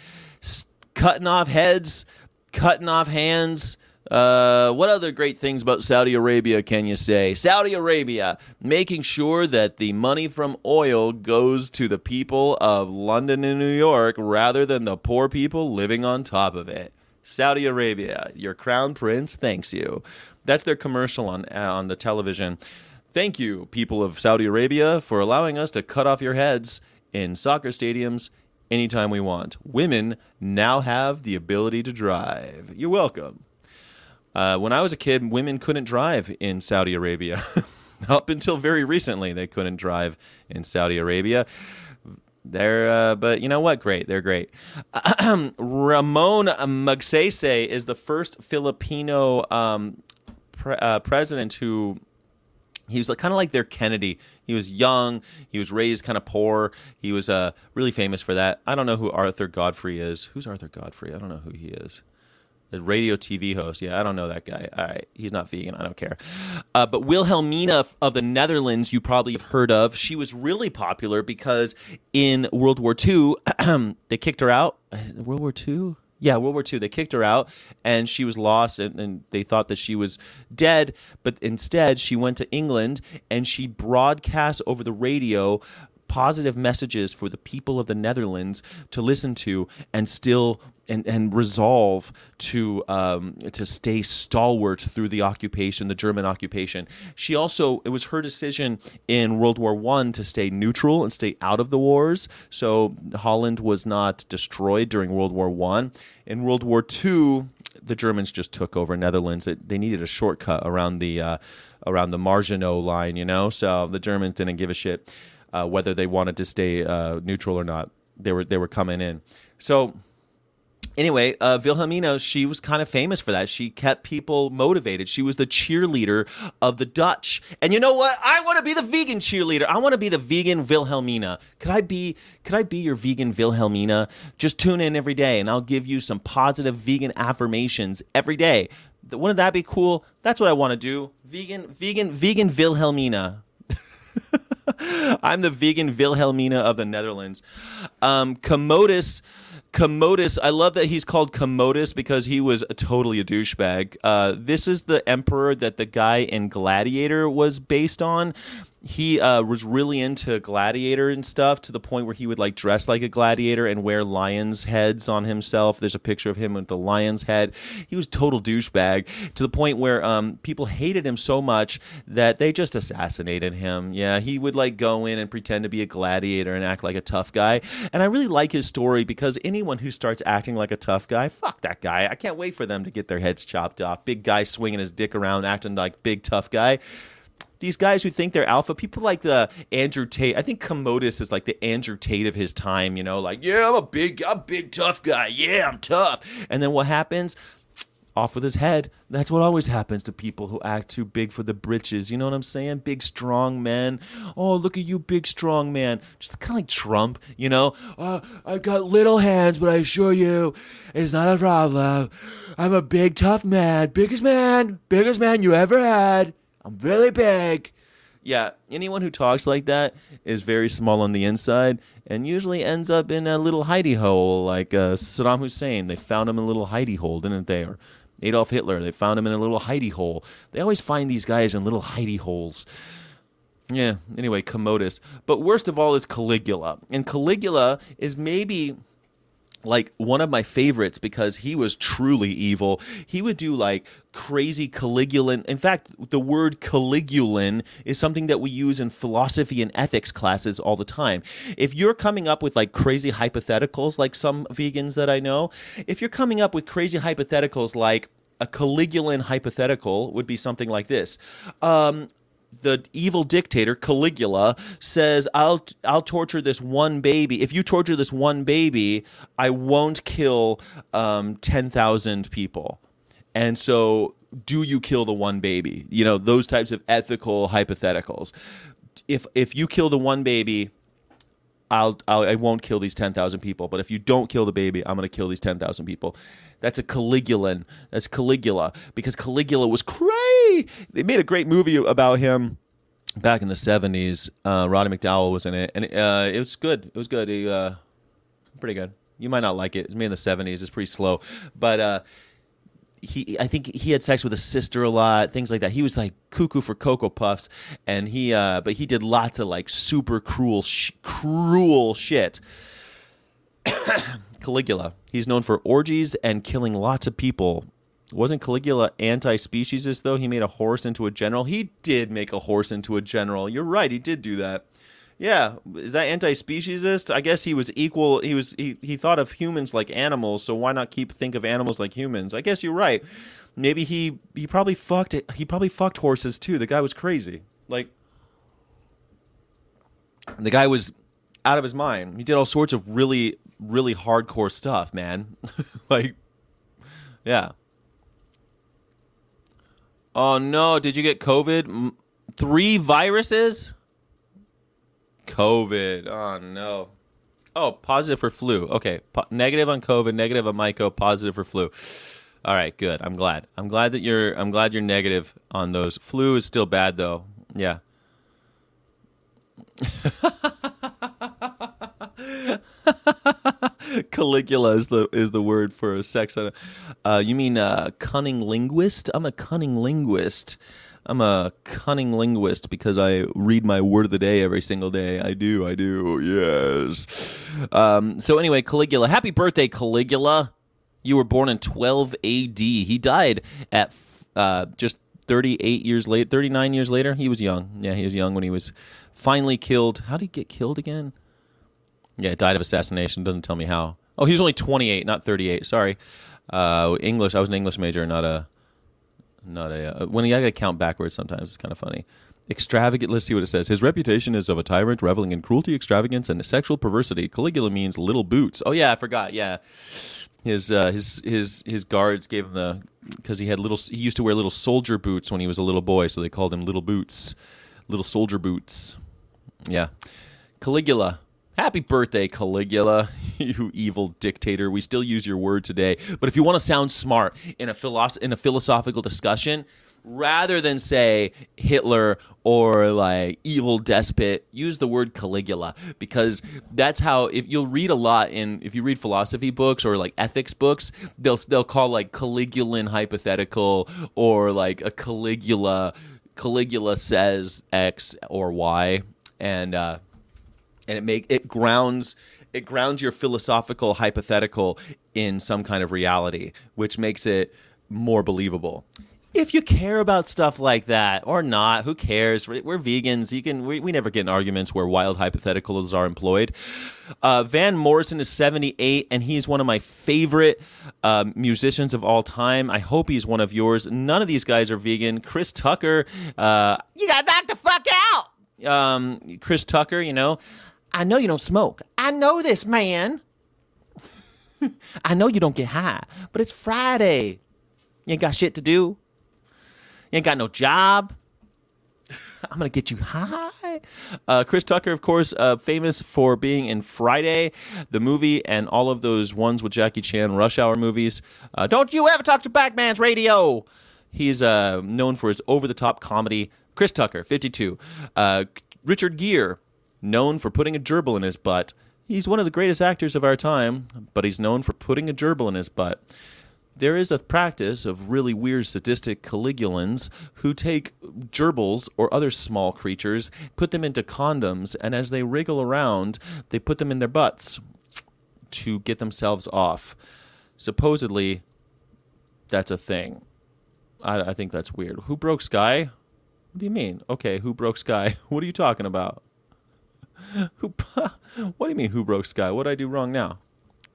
cutting off heads, cutting off hands. Uh, what other great things about Saudi Arabia can you say? Saudi Arabia making sure that the money from oil goes to the people of London and New York rather than the poor people living on top of it. Saudi Arabia, your crown prince thanks you. That's their commercial on uh, on the television. Thank you, people of Saudi Arabia, for allowing us to cut off your heads in soccer stadiums anytime we want. Women now have the ability to drive. You're welcome. Uh, when I was a kid, women couldn't drive in Saudi Arabia. Up until very recently, they couldn't drive in Saudi Arabia. They're, uh, but you know what? Great. They're great. Ramon Magsaysay is the first Filipino um, pre- uh, president who he was like, kind of like their Kennedy. He was young. He was raised kind of poor. He was uh, really famous for that. I don't know who Arthur Godfrey is. Who's Arthur Godfrey? I don't know who he is. The radio TV host. Yeah, I don't know that guy. All right, he's not vegan. I don't care. Uh, but Wilhelmina of the Netherlands, you probably have heard of. She was really popular because in World War II, they kicked her out. World War II. Yeah, World War II. They kicked her out, and she was lost, and, and they thought that she was dead. But instead, she went to England and she broadcast over the radio positive messages for the people of the Netherlands to listen to and still and, and resolve to um, to stay stalwart through the occupation, the German occupation. She also it was her decision in World War One to stay neutral and stay out of the wars. So Holland was not destroyed during World War One. In World War Two, the Germans just took over Netherlands. It, they needed a shortcut around the uh, around the Maginot line, you know. So the Germans didn't give a shit. Uh, whether they wanted to stay uh, neutral or not. They were they were coming in. So anyway, uh, Wilhelmina, she was kind of famous for that. She kept people motivated. She was the cheerleader of the Dutch. And you know what? I want to be the vegan cheerleader. I want to be the vegan Wilhelmina. Could I be? Could I be your vegan Wilhelmina? Just tune in every day, and I'll give you some positive vegan affirmations every day. Wouldn't that be cool? That's what I want to do. Vegan, vegan, vegan Wilhelmina. I'm the vegan Wilhelmina of the Netherlands. Um, Commodus, Commodus. I love that he's called Commodus because he was a, totally a douchebag. Uh, this is the emperor that the guy in Gladiator was based on. He uh, was really into gladiator and stuff to the point where he would like dress like a gladiator and wear lions' heads on himself. There's a picture of him with the lion's head. He was total douchebag to the point where um, people hated him so much that they just assassinated him. Yeah, he would like go in and pretend to be a gladiator and act like a tough guy. And I really like his story because anyone who starts acting like a tough guy, fuck that guy. I can't wait for them to get their heads chopped off. Big guy swinging his dick around, acting like big tough guy these guys who think they're alpha, people like the Andrew Tate. I think Commodus is like the Andrew Tate of his time. You know, like yeah, I'm a big, I'm a big tough guy. Yeah, I'm tough. And then what happens? Off with his head. That's what always happens to people who act too big for the britches. You know what I'm saying? Big, strong men. Oh, look at you, big, strong man. Just kind of like Trump, you know? Uh, I've got little hands, but I assure you, it's not a problem. I'm a big, tough man. Biggest man. Biggest man you ever had. I'm really big. Yeah, anyone who talks like that is very small on the inside and usually ends up in a little hidey hole like uh, Saddam Hussein. They found him in a little hidey hole, didn't they? Or Adolf Hitler, they found him in a little hidey hole. They always find these guys in little hidey holes. Yeah, anyway, Commodus. But worst of all is Caligula. And Caligula is maybe like one of my favorites because he was truly evil. He would do like crazy Caligulan. In fact, the word Caligulan is something that we use in philosophy and ethics classes all the time. If you're coming up with like crazy hypotheticals, like some vegans that I know, if you're coming up with crazy hypotheticals like a Caligulan hypothetical would be something like this. Um, the evil dictator Caligula says, "I'll I'll torture this one baby. If you torture this one baby, I won't kill um, ten thousand people." And so, do you kill the one baby? You know those types of ethical hypotheticals. If if you kill the one baby, I'll, I'll I won't kill these ten thousand people. But if you don't kill the baby, I'm going to kill these ten thousand people. That's a Caligulan. That's Caligula because Caligula was crazy. They made a great movie about him back in the '70s. Uh, Roddy McDowell was in it, and uh, it was good. It was good. He, uh, pretty good. You might not like it. It's made in the '70s. It's pretty slow, but. Uh, he I think he had sex with his sister a lot, things like that. He was like cuckoo for cocoa puffs, and he uh, but he did lots of like super cruel sh- cruel shit. Caligula. He's known for orgies and killing lots of people. Wasn't Caligula anti-speciesist though? He made a horse into a general. He did make a horse into a general. You're right. He did do that. Yeah, is that anti-speciesist? I guess he was equal. He was he, he thought of humans like animals, so why not keep think of animals like humans? I guess you're right. Maybe he he probably fucked it. He probably fucked horses too. The guy was crazy. Like the guy was out of his mind. He did all sorts of really really hardcore stuff, man. like yeah. Oh no, did you get COVID? Three viruses? COVID. Oh no. Oh, positive for flu. Okay, po- negative on COVID, negative on Myco, positive for flu. All right, good. I'm glad. I'm glad that you're. I'm glad you're negative on those. Flu is still bad though. Yeah. Caligula is the is the word for a sex. Uh, you mean uh, cunning linguist? I'm a cunning linguist. I'm a cunning linguist because I read my word of the day every single day. I do, I do, yes. Um, so anyway, Caligula, happy birthday, Caligula! You were born in 12 A.D. He died at uh, just 38 years late, 39 years later. He was young. Yeah, he was young when he was finally killed. How did he get killed again? Yeah, died of assassination. Doesn't tell me how. Oh, he was only 28, not 38. Sorry. Uh, English. I was an English major, not a, not a. Uh, when you gotta count backwards, sometimes it's kind of funny. Extravagant. Let's see what it says. His reputation is of a tyrant reveling in cruelty, extravagance, and sexual perversity. Caligula means little boots. Oh yeah, I forgot. Yeah, his uh, his his his guards gave him the because he had little. He used to wear little soldier boots when he was a little boy, so they called him Little Boots, little soldier boots. Yeah, Caligula. Happy birthday, Caligula, you evil dictator. We still use your word today. But if you want to sound smart in a, philosoph- in a philosophical discussion, rather than say Hitler or like evil despot, use the word Caligula because that's how if you'll read a lot in if you read philosophy books or like ethics books, they'll they'll call like Caligulan hypothetical or like a Caligula Caligula says X or Y and uh and it make it grounds it grounds your philosophical hypothetical in some kind of reality, which makes it more believable. If you care about stuff like that or not, who cares? We're, we're vegans. You can we, we never get in arguments where wild hypotheticals are employed. Uh, Van Morrison is 78, and he's one of my favorite um, musicians of all time. I hope he's one of yours. None of these guys are vegan. Chris Tucker, uh, you got knocked the fuck out. Um, Chris Tucker, you know, I know you don't smoke. I know this, man. I know you don't get high, but it's Friday. You ain't got shit to do. You ain't got no job. I'm gonna get you high. Uh, Chris Tucker, of course, uh, famous for being in Friday, the movie, and all of those ones with Jackie Chan, Rush Hour movies. Uh, Don't you ever talk to Backman's Radio. He's uh, known for his over-the-top comedy. Chris Tucker, 52. Uh, Richard Gere, known for putting a gerbil in his butt. He's one of the greatest actors of our time, but he's known for putting a gerbil in his butt. There is a practice of really weird sadistic Caligulans who take gerbils or other small creatures, put them into condoms, and as they wriggle around, they put them in their butts to get themselves off. Supposedly, that's a thing. I, I think that's weird. Who broke Sky? What do you mean? Okay, who broke Sky? What are you talking about? Who? What do you mean? Who broke Sky? What did I do wrong now?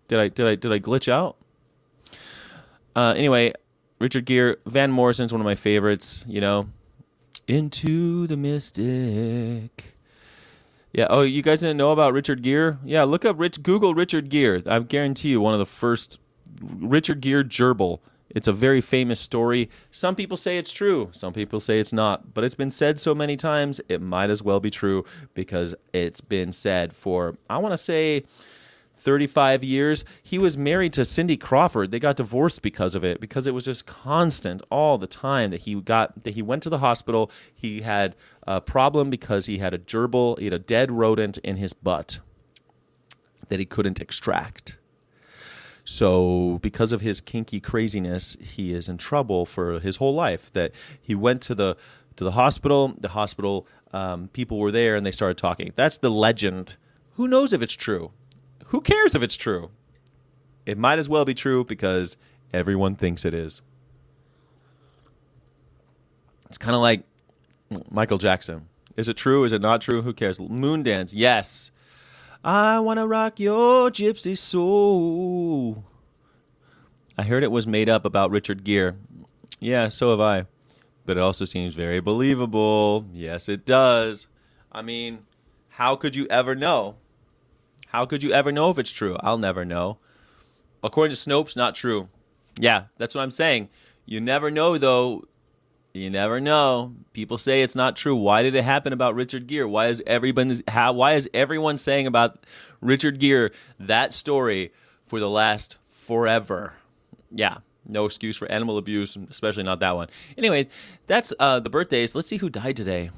Did I did I did I glitch out? Uh, anyway, Richard Gere, Van Morrison's one of my favorites. You know, into the mystic. Yeah. Oh, you guys didn't know about Richard Gere? Yeah. Look up Rich. Google Richard Gere. I guarantee you, one of the first Richard Gere gerbil. It's a very famous story. Some people say it's true. Some people say it's not. But it's been said so many times, it might as well be true because it's been said for, I want to say, 35 years. He was married to Cindy Crawford. They got divorced because of it because it was just constant all the time that he got that he went to the hospital. He had a problem because he had a gerbil, he had a dead rodent in his butt that he couldn't extract. So, because of his kinky craziness, he is in trouble for his whole life. That he went to the to the hospital. The hospital um, people were there, and they started talking. That's the legend. Who knows if it's true? Who cares if it's true? It might as well be true because everyone thinks it is. It's kind of like Michael Jackson. Is it true? Is it not true? Who cares? Moondance, yes. I want to rock your gypsy soul. I heard it was made up about Richard Gere. Yeah, so have I. But it also seems very believable. Yes, it does. I mean, how could you ever know? How could you ever know if it's true? I'll never know. According to Snopes, not true. Yeah, that's what I'm saying. You never know, though. You never know. People say it's not true. Why did it happen about Richard Gere? Why is everyone how why is everyone saying about Richard Gere that story for the last forever? Yeah, no excuse for animal abuse, especially not that one. Anyway, that's uh, the birthdays. Let's see who died today.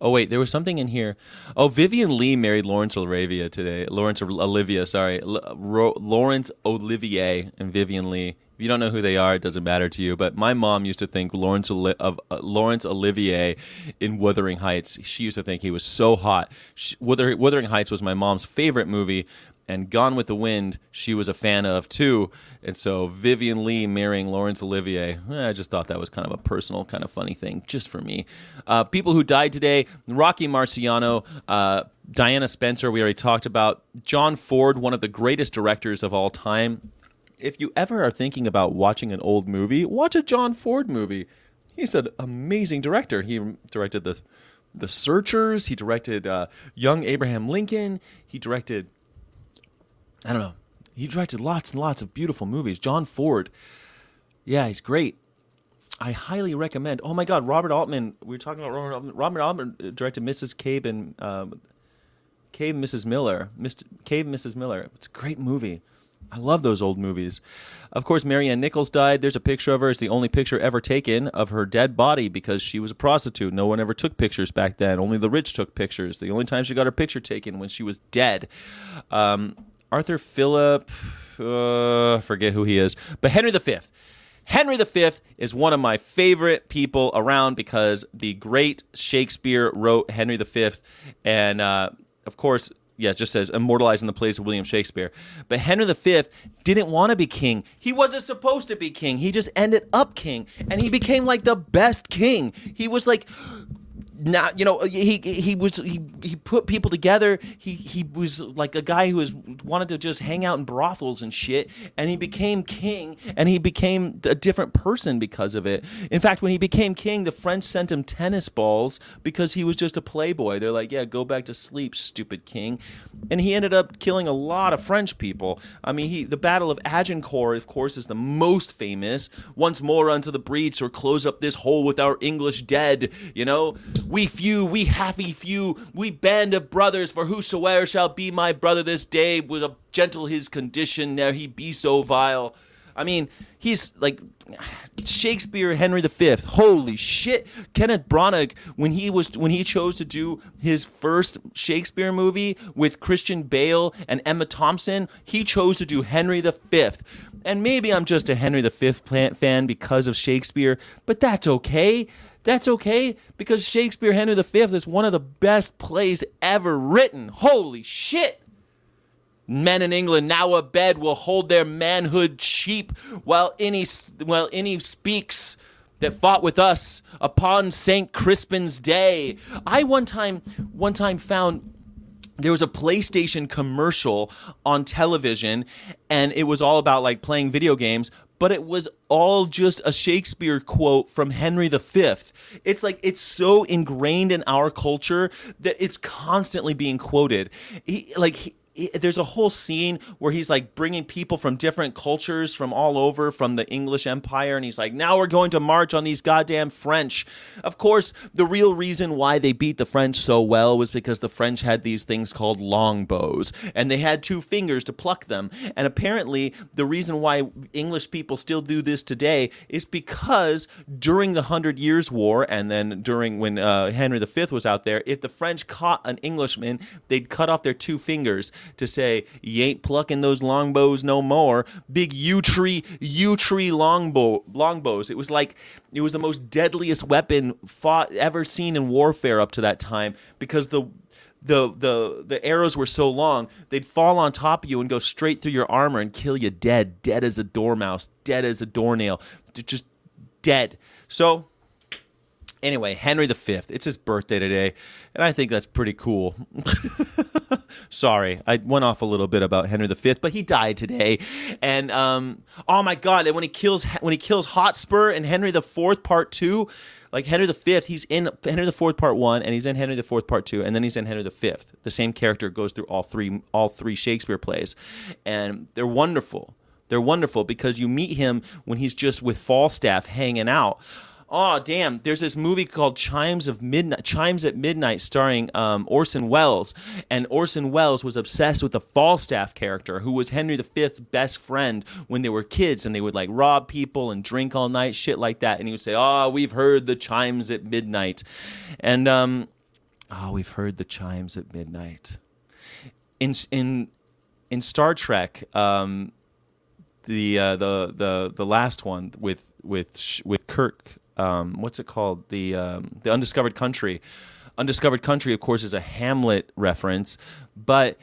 Oh wait, there was something in here. Oh, Vivien Leigh married Laurence Olivia today. Lawrence Olivia, sorry, L- Ro- Laurence Olivier and Vivien Leigh. If you don't know who they are, it doesn't matter to you. But my mom used to think Laurence Oli- of uh, Laurence Olivier in Wuthering Heights. She used to think he was so hot. She, Wuther- Wuthering Heights was my mom's favorite movie, and Gone with the Wind she was a fan of too. And so Vivien Leigh marrying Laurence Olivier, eh, I just thought that was kind of a personal, kind of funny thing just for me. Uh, people who died today: Rocky Marciano. Uh, Diana Spencer, we already talked about. John Ford, one of the greatest directors of all time if you ever are thinking about watching an old movie, watch a John Ford movie. he's an amazing director. He directed the the Searchers. He directed uh, Young Abraham Lincoln. He directed I don't know. He directed lots and lots of beautiful movies. John Ford. Yeah, he's great. I highly recommend. Oh my God, Robert Altman. We were talking about Robert Altman. Robert Altman directed Mrs. Cabe and um, Cave Mrs. Miller. Mr. Cave Mrs. Miller. It's a great movie. I love those old movies. Of course, Mary Ann Nichols died. There's a picture of her. It's the only picture ever taken of her dead body because she was a prostitute. No one ever took pictures back then. Only the rich took pictures. The only time she got her picture taken when she was dead. Um, Arthur Phillip, uh, forget who he is, but Henry V. Henry V is one of my favorite people around because the great Shakespeare wrote Henry V, and uh, of course, yeah, it just says immortalized in the plays of William Shakespeare. But Henry V didn't want to be king. He wasn't supposed to be king. He just ended up king, and he became like the best king. He was like not you know he he was he, he put people together. He he was like a guy who was wanted to just hang out in brothels and shit and he became king and he became a different person because of it. In fact when he became king the french sent him tennis balls because he was just a playboy. They're like yeah go back to sleep stupid king. And he ended up killing a lot of french people. I mean he the battle of agincourt of course is the most famous. Once more unto the breach or close up this hole with our english dead you know we few, we happy few, we band of brothers, for whosoever shall be my brother this day was a gentle his condition, there he be so vile. I mean, he's like Shakespeare, Henry V. Holy shit! Kenneth Branagh, when he was when he chose to do his first Shakespeare movie with Christian Bale and Emma Thompson, he chose to do Henry V. And maybe I'm just a Henry V fan because of Shakespeare, but that's okay. That's okay because Shakespeare Henry V is one of the best plays ever written. Holy shit! Men in England now abed will hold their manhood cheap while any while any speaks that fought with us upon Saint Crispin's day. I one time one time found there was a PlayStation commercial on television and it was all about like playing video games but it was all just a Shakespeare quote from Henry V. It's like it's so ingrained in our culture that it's constantly being quoted. He, like he, there's a whole scene where he's like bringing people from different cultures from all over from the English Empire, and he's like, now we're going to march on these goddamn French. Of course, the real reason why they beat the French so well was because the French had these things called longbows, and they had two fingers to pluck them. And apparently, the reason why English people still do this today is because during the Hundred Years' War, and then during when uh, Henry V was out there, if the French caught an Englishman, they'd cut off their two fingers to say, you ain't plucking those longbows no more. Big yew tree, yew tree longbow, longbows. It was like, it was the most deadliest weapon fought ever seen in warfare up to that time because the the the the arrows were so long they'd fall on top of you and go straight through your armor and kill you dead dead as a dormouse dead as a doornail just dead so anyway henry v it's his birthday today and i think that's pretty cool Sorry, I went off a little bit about Henry V, but he died today. And um, oh my God! And when he kills when he kills Hotspur in Henry IV Part Two, like Henry V, he's in Henry IV Part One, and he's in Henry IV Part Two, and then he's in Henry V. The same character goes through all three all three Shakespeare plays, and they're wonderful. They're wonderful because you meet him when he's just with Falstaff hanging out oh damn. There's this movie called chimes of midnight chimes at midnight starring um, orson welles. And orson welles was obsessed with the falstaff character who was henry v's best friend when they were kids and they would like rob people and drink all night shit like that. And he would say oh we've heard the chimes at midnight. And um oh we've heard the chimes at midnight. In in in star trek um the uh, the the the last one with with with Kirk um, what's it called? The um, the Undiscovered Country. Undiscovered Country, of course, is a Hamlet reference, but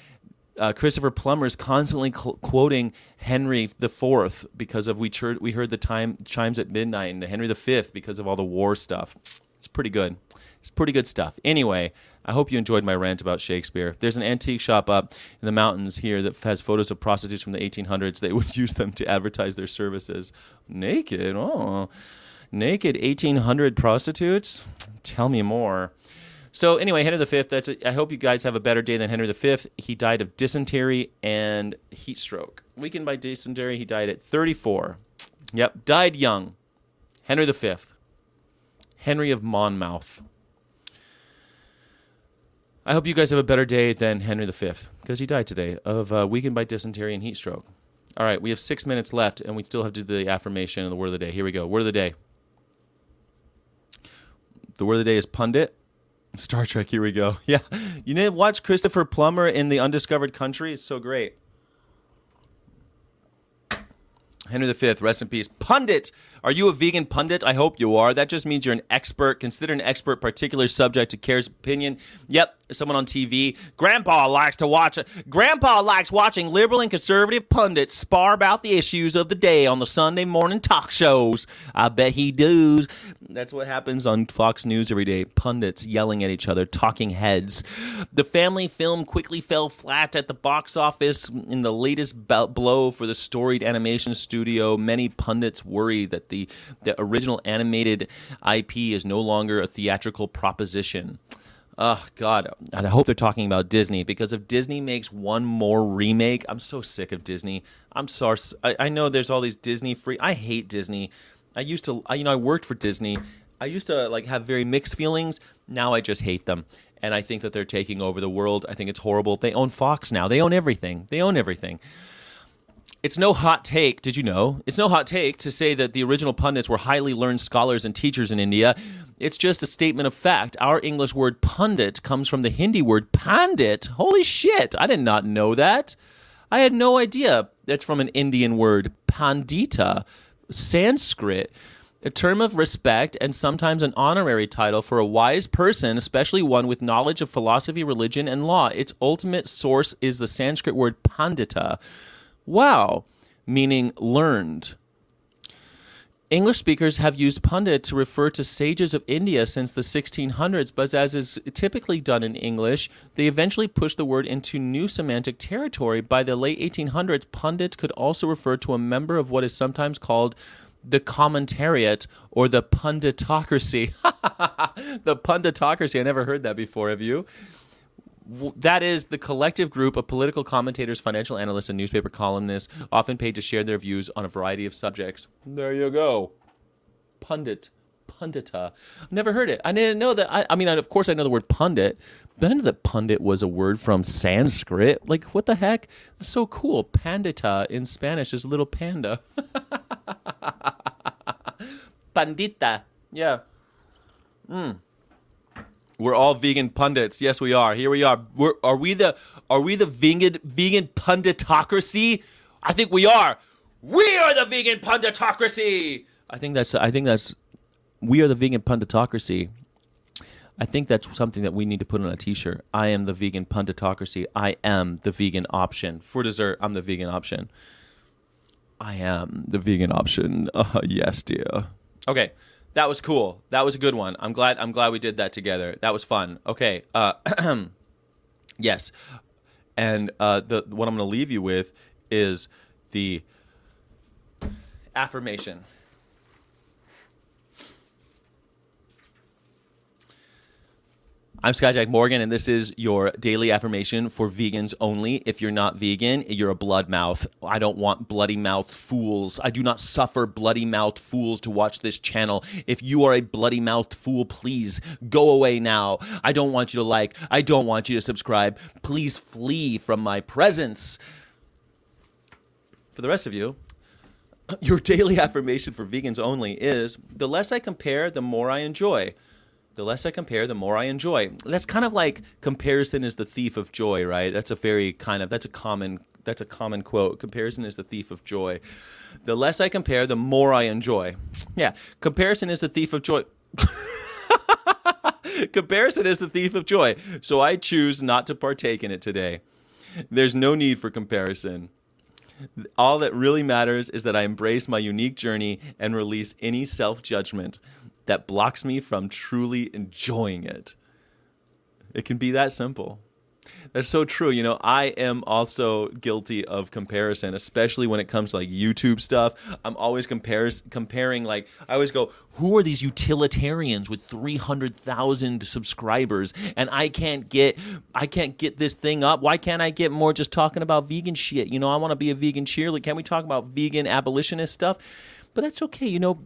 uh, Christopher Plummer is constantly cl- quoting Henry IV because of we we heard the time chimes at midnight and Henry V because of all the war stuff. It's pretty good. It's pretty good stuff. Anyway, I hope you enjoyed my rant about Shakespeare. There's an antique shop up in the mountains here that has photos of prostitutes from the 1800s. They would use them to advertise their services. Naked, oh. Naked 1800 prostitutes? Tell me more. So anyway, Henry V. That's. A, I hope you guys have a better day than Henry V. He died of dysentery and heat stroke. Weakened by dysentery, he died at 34. Yep, died young. Henry V. Henry of Monmouth. I hope you guys have a better day than Henry V because he died today of uh, weakened by dysentery and heat stroke. All right, we have six minutes left, and we still have to do the affirmation and the word of the day. Here we go. Word of the day. The word of the day is pundit. Star Trek. Here we go. Yeah, you need to watch Christopher Plummer in the Undiscovered Country. It's so great. Henry V, rest in peace. Pundit. Are you a vegan pundit? I hope you are. That just means you're an expert. Consider an expert particular subject to care's opinion. Yep, someone on TV. Grandpa likes to watch. Grandpa likes watching liberal and conservative pundits spar about the issues of the day on the Sunday morning talk shows. I bet he does. That's what happens on Fox News every day. Pundits yelling at each other, talking heads. The family film quickly fell flat at the box office in the latest blow for the storied animation studio. Many pundits worry that the, the original animated IP is no longer a theatrical proposition. Oh God! I hope they're talking about Disney because if Disney makes one more remake, I'm so sick of Disney. I'm sorry. I, I know there's all these Disney free. I hate Disney. I used to, I, you know, I worked for Disney. I used to like have very mixed feelings. Now I just hate them, and I think that they're taking over the world. I think it's horrible. They own Fox now. They own everything. They own everything it's no hot take, did you know? It's no hot take to say that the original pundits were highly learned scholars and teachers in India. It's just a statement of fact. Our English word pundit comes from the Hindi word pandit. Holy shit, I did not know that. I had no idea. That's from an Indian word, pandita, Sanskrit, a term of respect and sometimes an honorary title for a wise person, especially one with knowledge of philosophy, religion, and law. Its ultimate source is the Sanskrit word pandita wow, meaning learned. English speakers have used pundit to refer to sages of India since the 1600s, but as is typically done in English, they eventually pushed the word into new semantic territory. By the late 1800s, pundit could also refer to a member of what is sometimes called the commentariat or the punditocracy. the punditocracy. I never heard that before. Have you? That is the collective group of political commentators, financial analysts, and newspaper columnists, often paid to share their views on a variety of subjects. There you go. Pundit. Pundita. Never heard it. I didn't know that. I, I mean, of course, I know the word pundit, but I didn't know that pundit was a word from Sanskrit. Like, what the heck? That's so cool. Pandita in Spanish is little panda. Pandita. Yeah. Mm. We're all vegan pundits. Yes, we are. Here we are. We're, are we the are we the vegan vegan punditocracy? I think we are. We are the vegan punditocracy. I think that's I think that's we are the vegan punditocracy. I think that's something that we need to put on a t-shirt. I am the vegan punditocracy. I am the vegan option. For dessert, I'm the vegan option. I am the vegan option. Uh, yes, dear. Okay that was cool. That was a good one. I'm glad. I'm glad we did that together. That was fun. Okay. Uh, yes, and uh, the what I'm going to leave you with is the affirmation. I'm Skyjack Morgan, and this is your daily affirmation for vegans only. If you're not vegan, you're a blood mouth. I don't want bloody mouth fools. I do not suffer bloody mouth fools to watch this channel. If you are a bloody mouth fool, please go away now. I don't want you to like. I don't want you to subscribe. Please flee from my presence. For the rest of you, your daily affirmation for vegans only is the less I compare, the more I enjoy the less I compare, the more I enjoy. That's kind of like comparison is the thief of joy, right? That's a very kind of that's a common that's a common quote. Comparison is the thief of joy. The less I compare, the more I enjoy. Yeah, comparison is the thief of joy. comparison is the thief of joy. So I choose not to partake in it today. There's no need for comparison. All that really matters is that I embrace my unique journey and release any self judgment that blocks me from truly enjoying it. It can be that simple. That's so true. You know, I am also guilty of comparison, especially when it comes to like YouTube stuff. I'm always compares comparing like I always go, who are these utilitarians with 300,000 subscribers and I can't get I can't get this thing up. Why can't I get more just talking about vegan shit? You know, I want to be a vegan cheerleader. Can we talk about vegan abolitionist stuff? But that's okay. You know,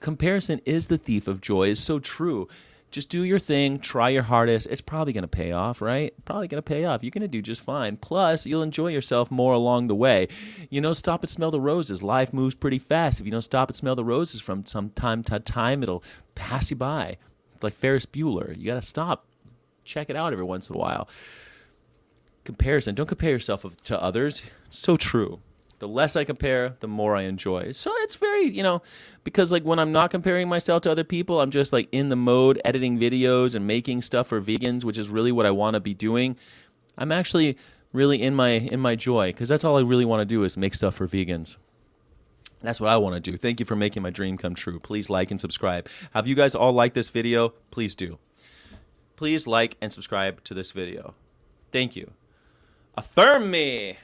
comparison is the thief of joy is so true. Just do your thing try your hardest. It's probably going to pay off right? Probably going to pay off. You're going to do just fine. Plus you'll enjoy yourself more along the way. You know stop and smell the roses. Life moves pretty fast. If you don't stop and smell the roses from some time to time it'll pass you by. It's like ferris bueller. You got to stop. Check it out every once in a while. Comparison. Don't compare yourself to others. So true the less I compare, the more I enjoy. So it's very, you know, because like when I'm not comparing myself to other people, I'm just like in the mode editing videos and making stuff for vegans, which is really what I want to be doing. I'm actually really in my in my joy because that's all I really want to do is make stuff for vegans. That's what I want to do. Thank you for making my dream come true. Please like and subscribe. Have you guys all liked this video? Please do. Please like and subscribe to this video. Thank you. Affirm me.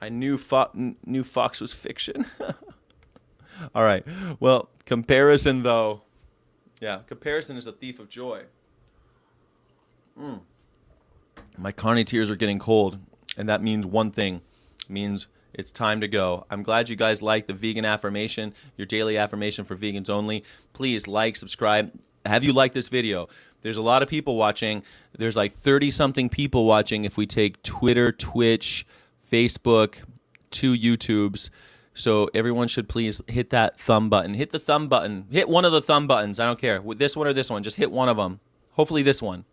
I knew Fo- knew Fox was fiction. All right. Well, comparison though. Yeah, comparison is a thief of joy. Mm. My carny tears are getting cold, and that means one thing. It means it's time to go. I'm glad you guys like the vegan affirmation, your daily affirmation for vegans only. Please like, subscribe. Have you liked this video? There's a lot of people watching. There's like 30 something people watching if we take Twitter, Twitch, Facebook, two YouTubes. So everyone should please hit that thumb button. Hit the thumb button. Hit one of the thumb buttons. I don't care. With this one or this one, just hit one of them. Hopefully this one.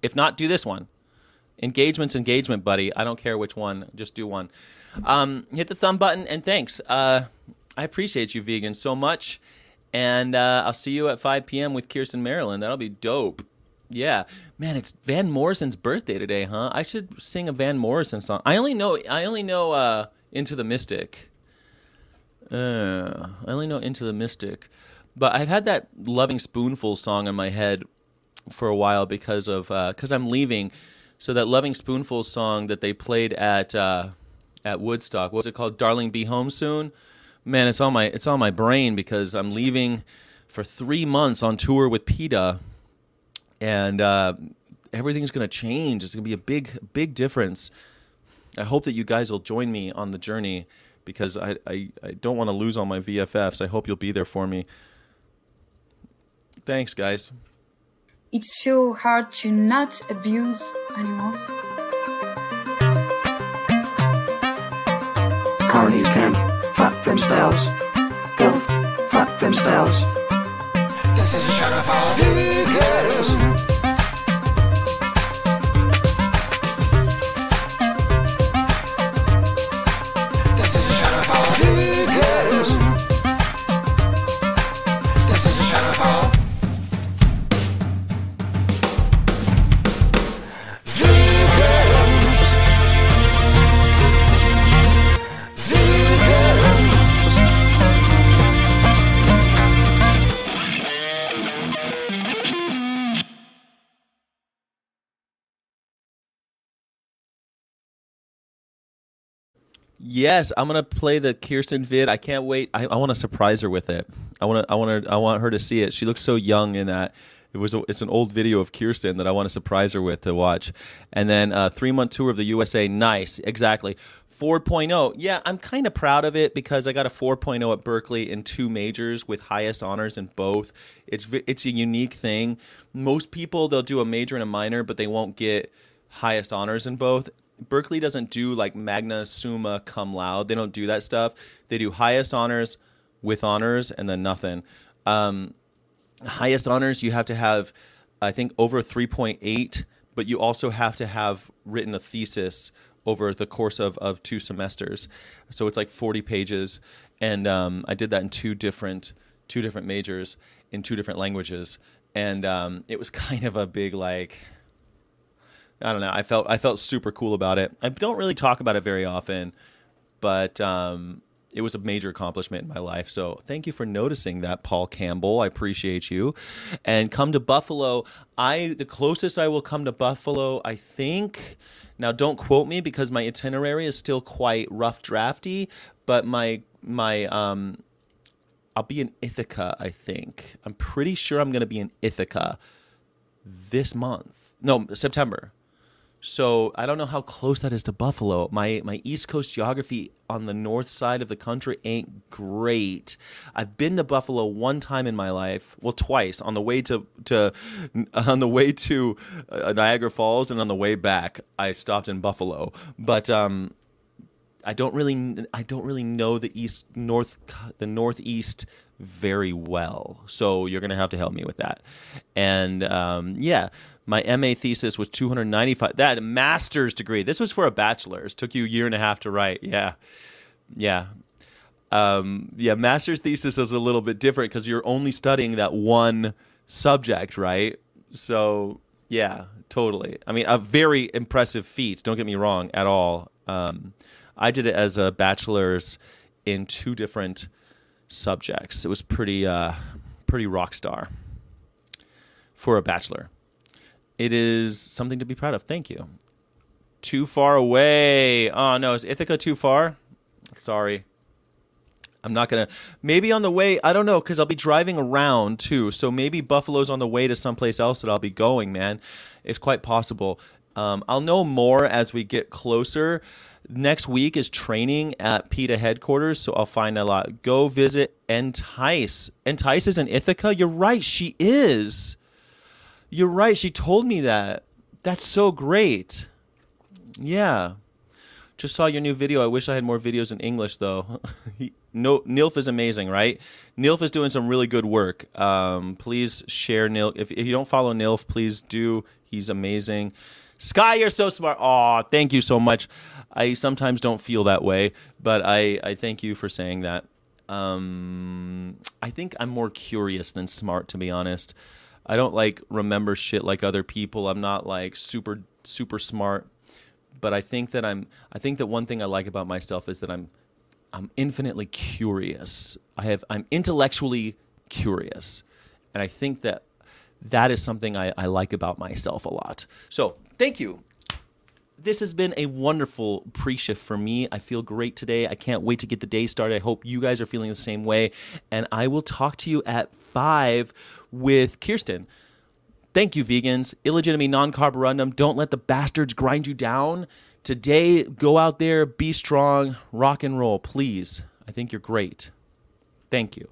If not, do this one. Engagement's engagement, buddy. I don't care which one. Just do one. Um, hit the thumb button and thanks. Uh, I appreciate you, vegans, so much. And uh, I'll see you at 5 p.m. with Kirsten Marilyn. That'll be dope. Yeah, man, it's Van Morrison's birthday today, huh? I should sing a Van Morrison song. I only know, I only know uh, "Into the Mystic." Uh, I only know "Into the Mystic," but I've had that "Lovin' Spoonful" song in my head for a while because of because uh, I'm leaving. So that "Lovin' Spoonful" song that they played at uh, at Woodstock, what's it called? "Darling, Be Home Soon." Man, it's on my it's on my brain because I'm leaving for three months on tour with PETA and uh, everything's going to change. It's going to be a big, big difference. I hope that you guys will join me on the journey because I, I, I don't want to lose all my VFFs. I hope you'll be there for me. Thanks, guys. It's so hard to not abuse animals. Carnies can fuck themselves. Go fuck themselves. This is a show for vegans. Yes, I'm gonna play the Kirsten vid. I can't wait. I, I want to surprise her with it. I want to. I want to. I want her to see it. She looks so young in that. It was. A, it's an old video of Kirsten that I want to surprise her with to watch. And then uh, three month tour of the USA. Nice. Exactly. 4.0. Yeah, I'm kind of proud of it because I got a 4.0 at Berkeley in two majors with highest honors in both. It's it's a unique thing. Most people they'll do a major and a minor, but they won't get highest honors in both. Berkeley doesn't do like magna summa cum laude. They don't do that stuff. They do highest honors with honors and then nothing. Um, highest honors you have to have, I think, over 3.8, but you also have to have written a thesis over the course of, of two semesters. So it's like 40 pages. And um, I did that in two different two different majors in two different languages. And um, it was kind of a big like I don't know. I felt I felt super cool about it. I don't really talk about it very often, but um, it was a major accomplishment in my life. So thank you for noticing that, Paul Campbell. I appreciate you. And come to Buffalo. I the closest I will come to Buffalo, I think. Now don't quote me because my itinerary is still quite rough drafty, but my my um I'll be in Ithaca, I think. I'm pretty sure I'm going to be in Ithaca this month. No, September. So I don't know how close that is to Buffalo. My my East Coast geography on the north side of the country ain't great. I've been to Buffalo one time in my life, well twice on the way to to on the way to uh, Niagara Falls and on the way back I stopped in Buffalo. But um I don't really I don't really know the east north the northeast very well. So you're gonna have to help me with that. And um, yeah, my MA thesis was 295. That master's degree. This was for a bachelor's. Took you a year and a half to write. Yeah, yeah. Um, yeah, master's thesis is a little bit different because you're only studying that one subject, right? So yeah, totally. I mean, a very impressive feat. Don't get me wrong at all. Um, I did it as a bachelor's in two different subjects. It was pretty, uh, pretty rock star for a bachelor. It is something to be proud of. Thank you. Too far away. Oh no, is Ithaca too far? Sorry. I'm not gonna. Maybe on the way. I don't know because I'll be driving around too. So maybe Buffalo's on the way to someplace else that I'll be going. Man, it's quite possible. Um, I'll know more as we get closer. Next week is training at PETA headquarters, so I'll find a lot. Go visit Entice. Entice is in Ithaca. You're right. She is. You're right. She told me that. That's so great. Yeah. Just saw your new video. I wish I had more videos in English though. no, Nilf is amazing, right? Nilf is doing some really good work. Um, please share Nilf. If, if you don't follow Nilf, please do. He's amazing. Sky, you're so smart. Aw, thank you so much. I sometimes don't feel that way, but I, I thank you for saying that. Um, I think I'm more curious than smart, to be honest. I don't like remember shit like other people. I'm not like super super smart, but I think that I'm I think that one thing I like about myself is that I'm I'm infinitely curious. I have I'm intellectually curious. And I think that that is something I, I like about myself a lot. So thank you. This has been a wonderful pre shift for me. I feel great today. I can't wait to get the day started. I hope you guys are feeling the same way. And I will talk to you at five with Kirsten. Thank you, vegans. Illegitimately non carborundum. Don't let the bastards grind you down. Today, go out there, be strong, rock and roll, please. I think you're great. Thank you.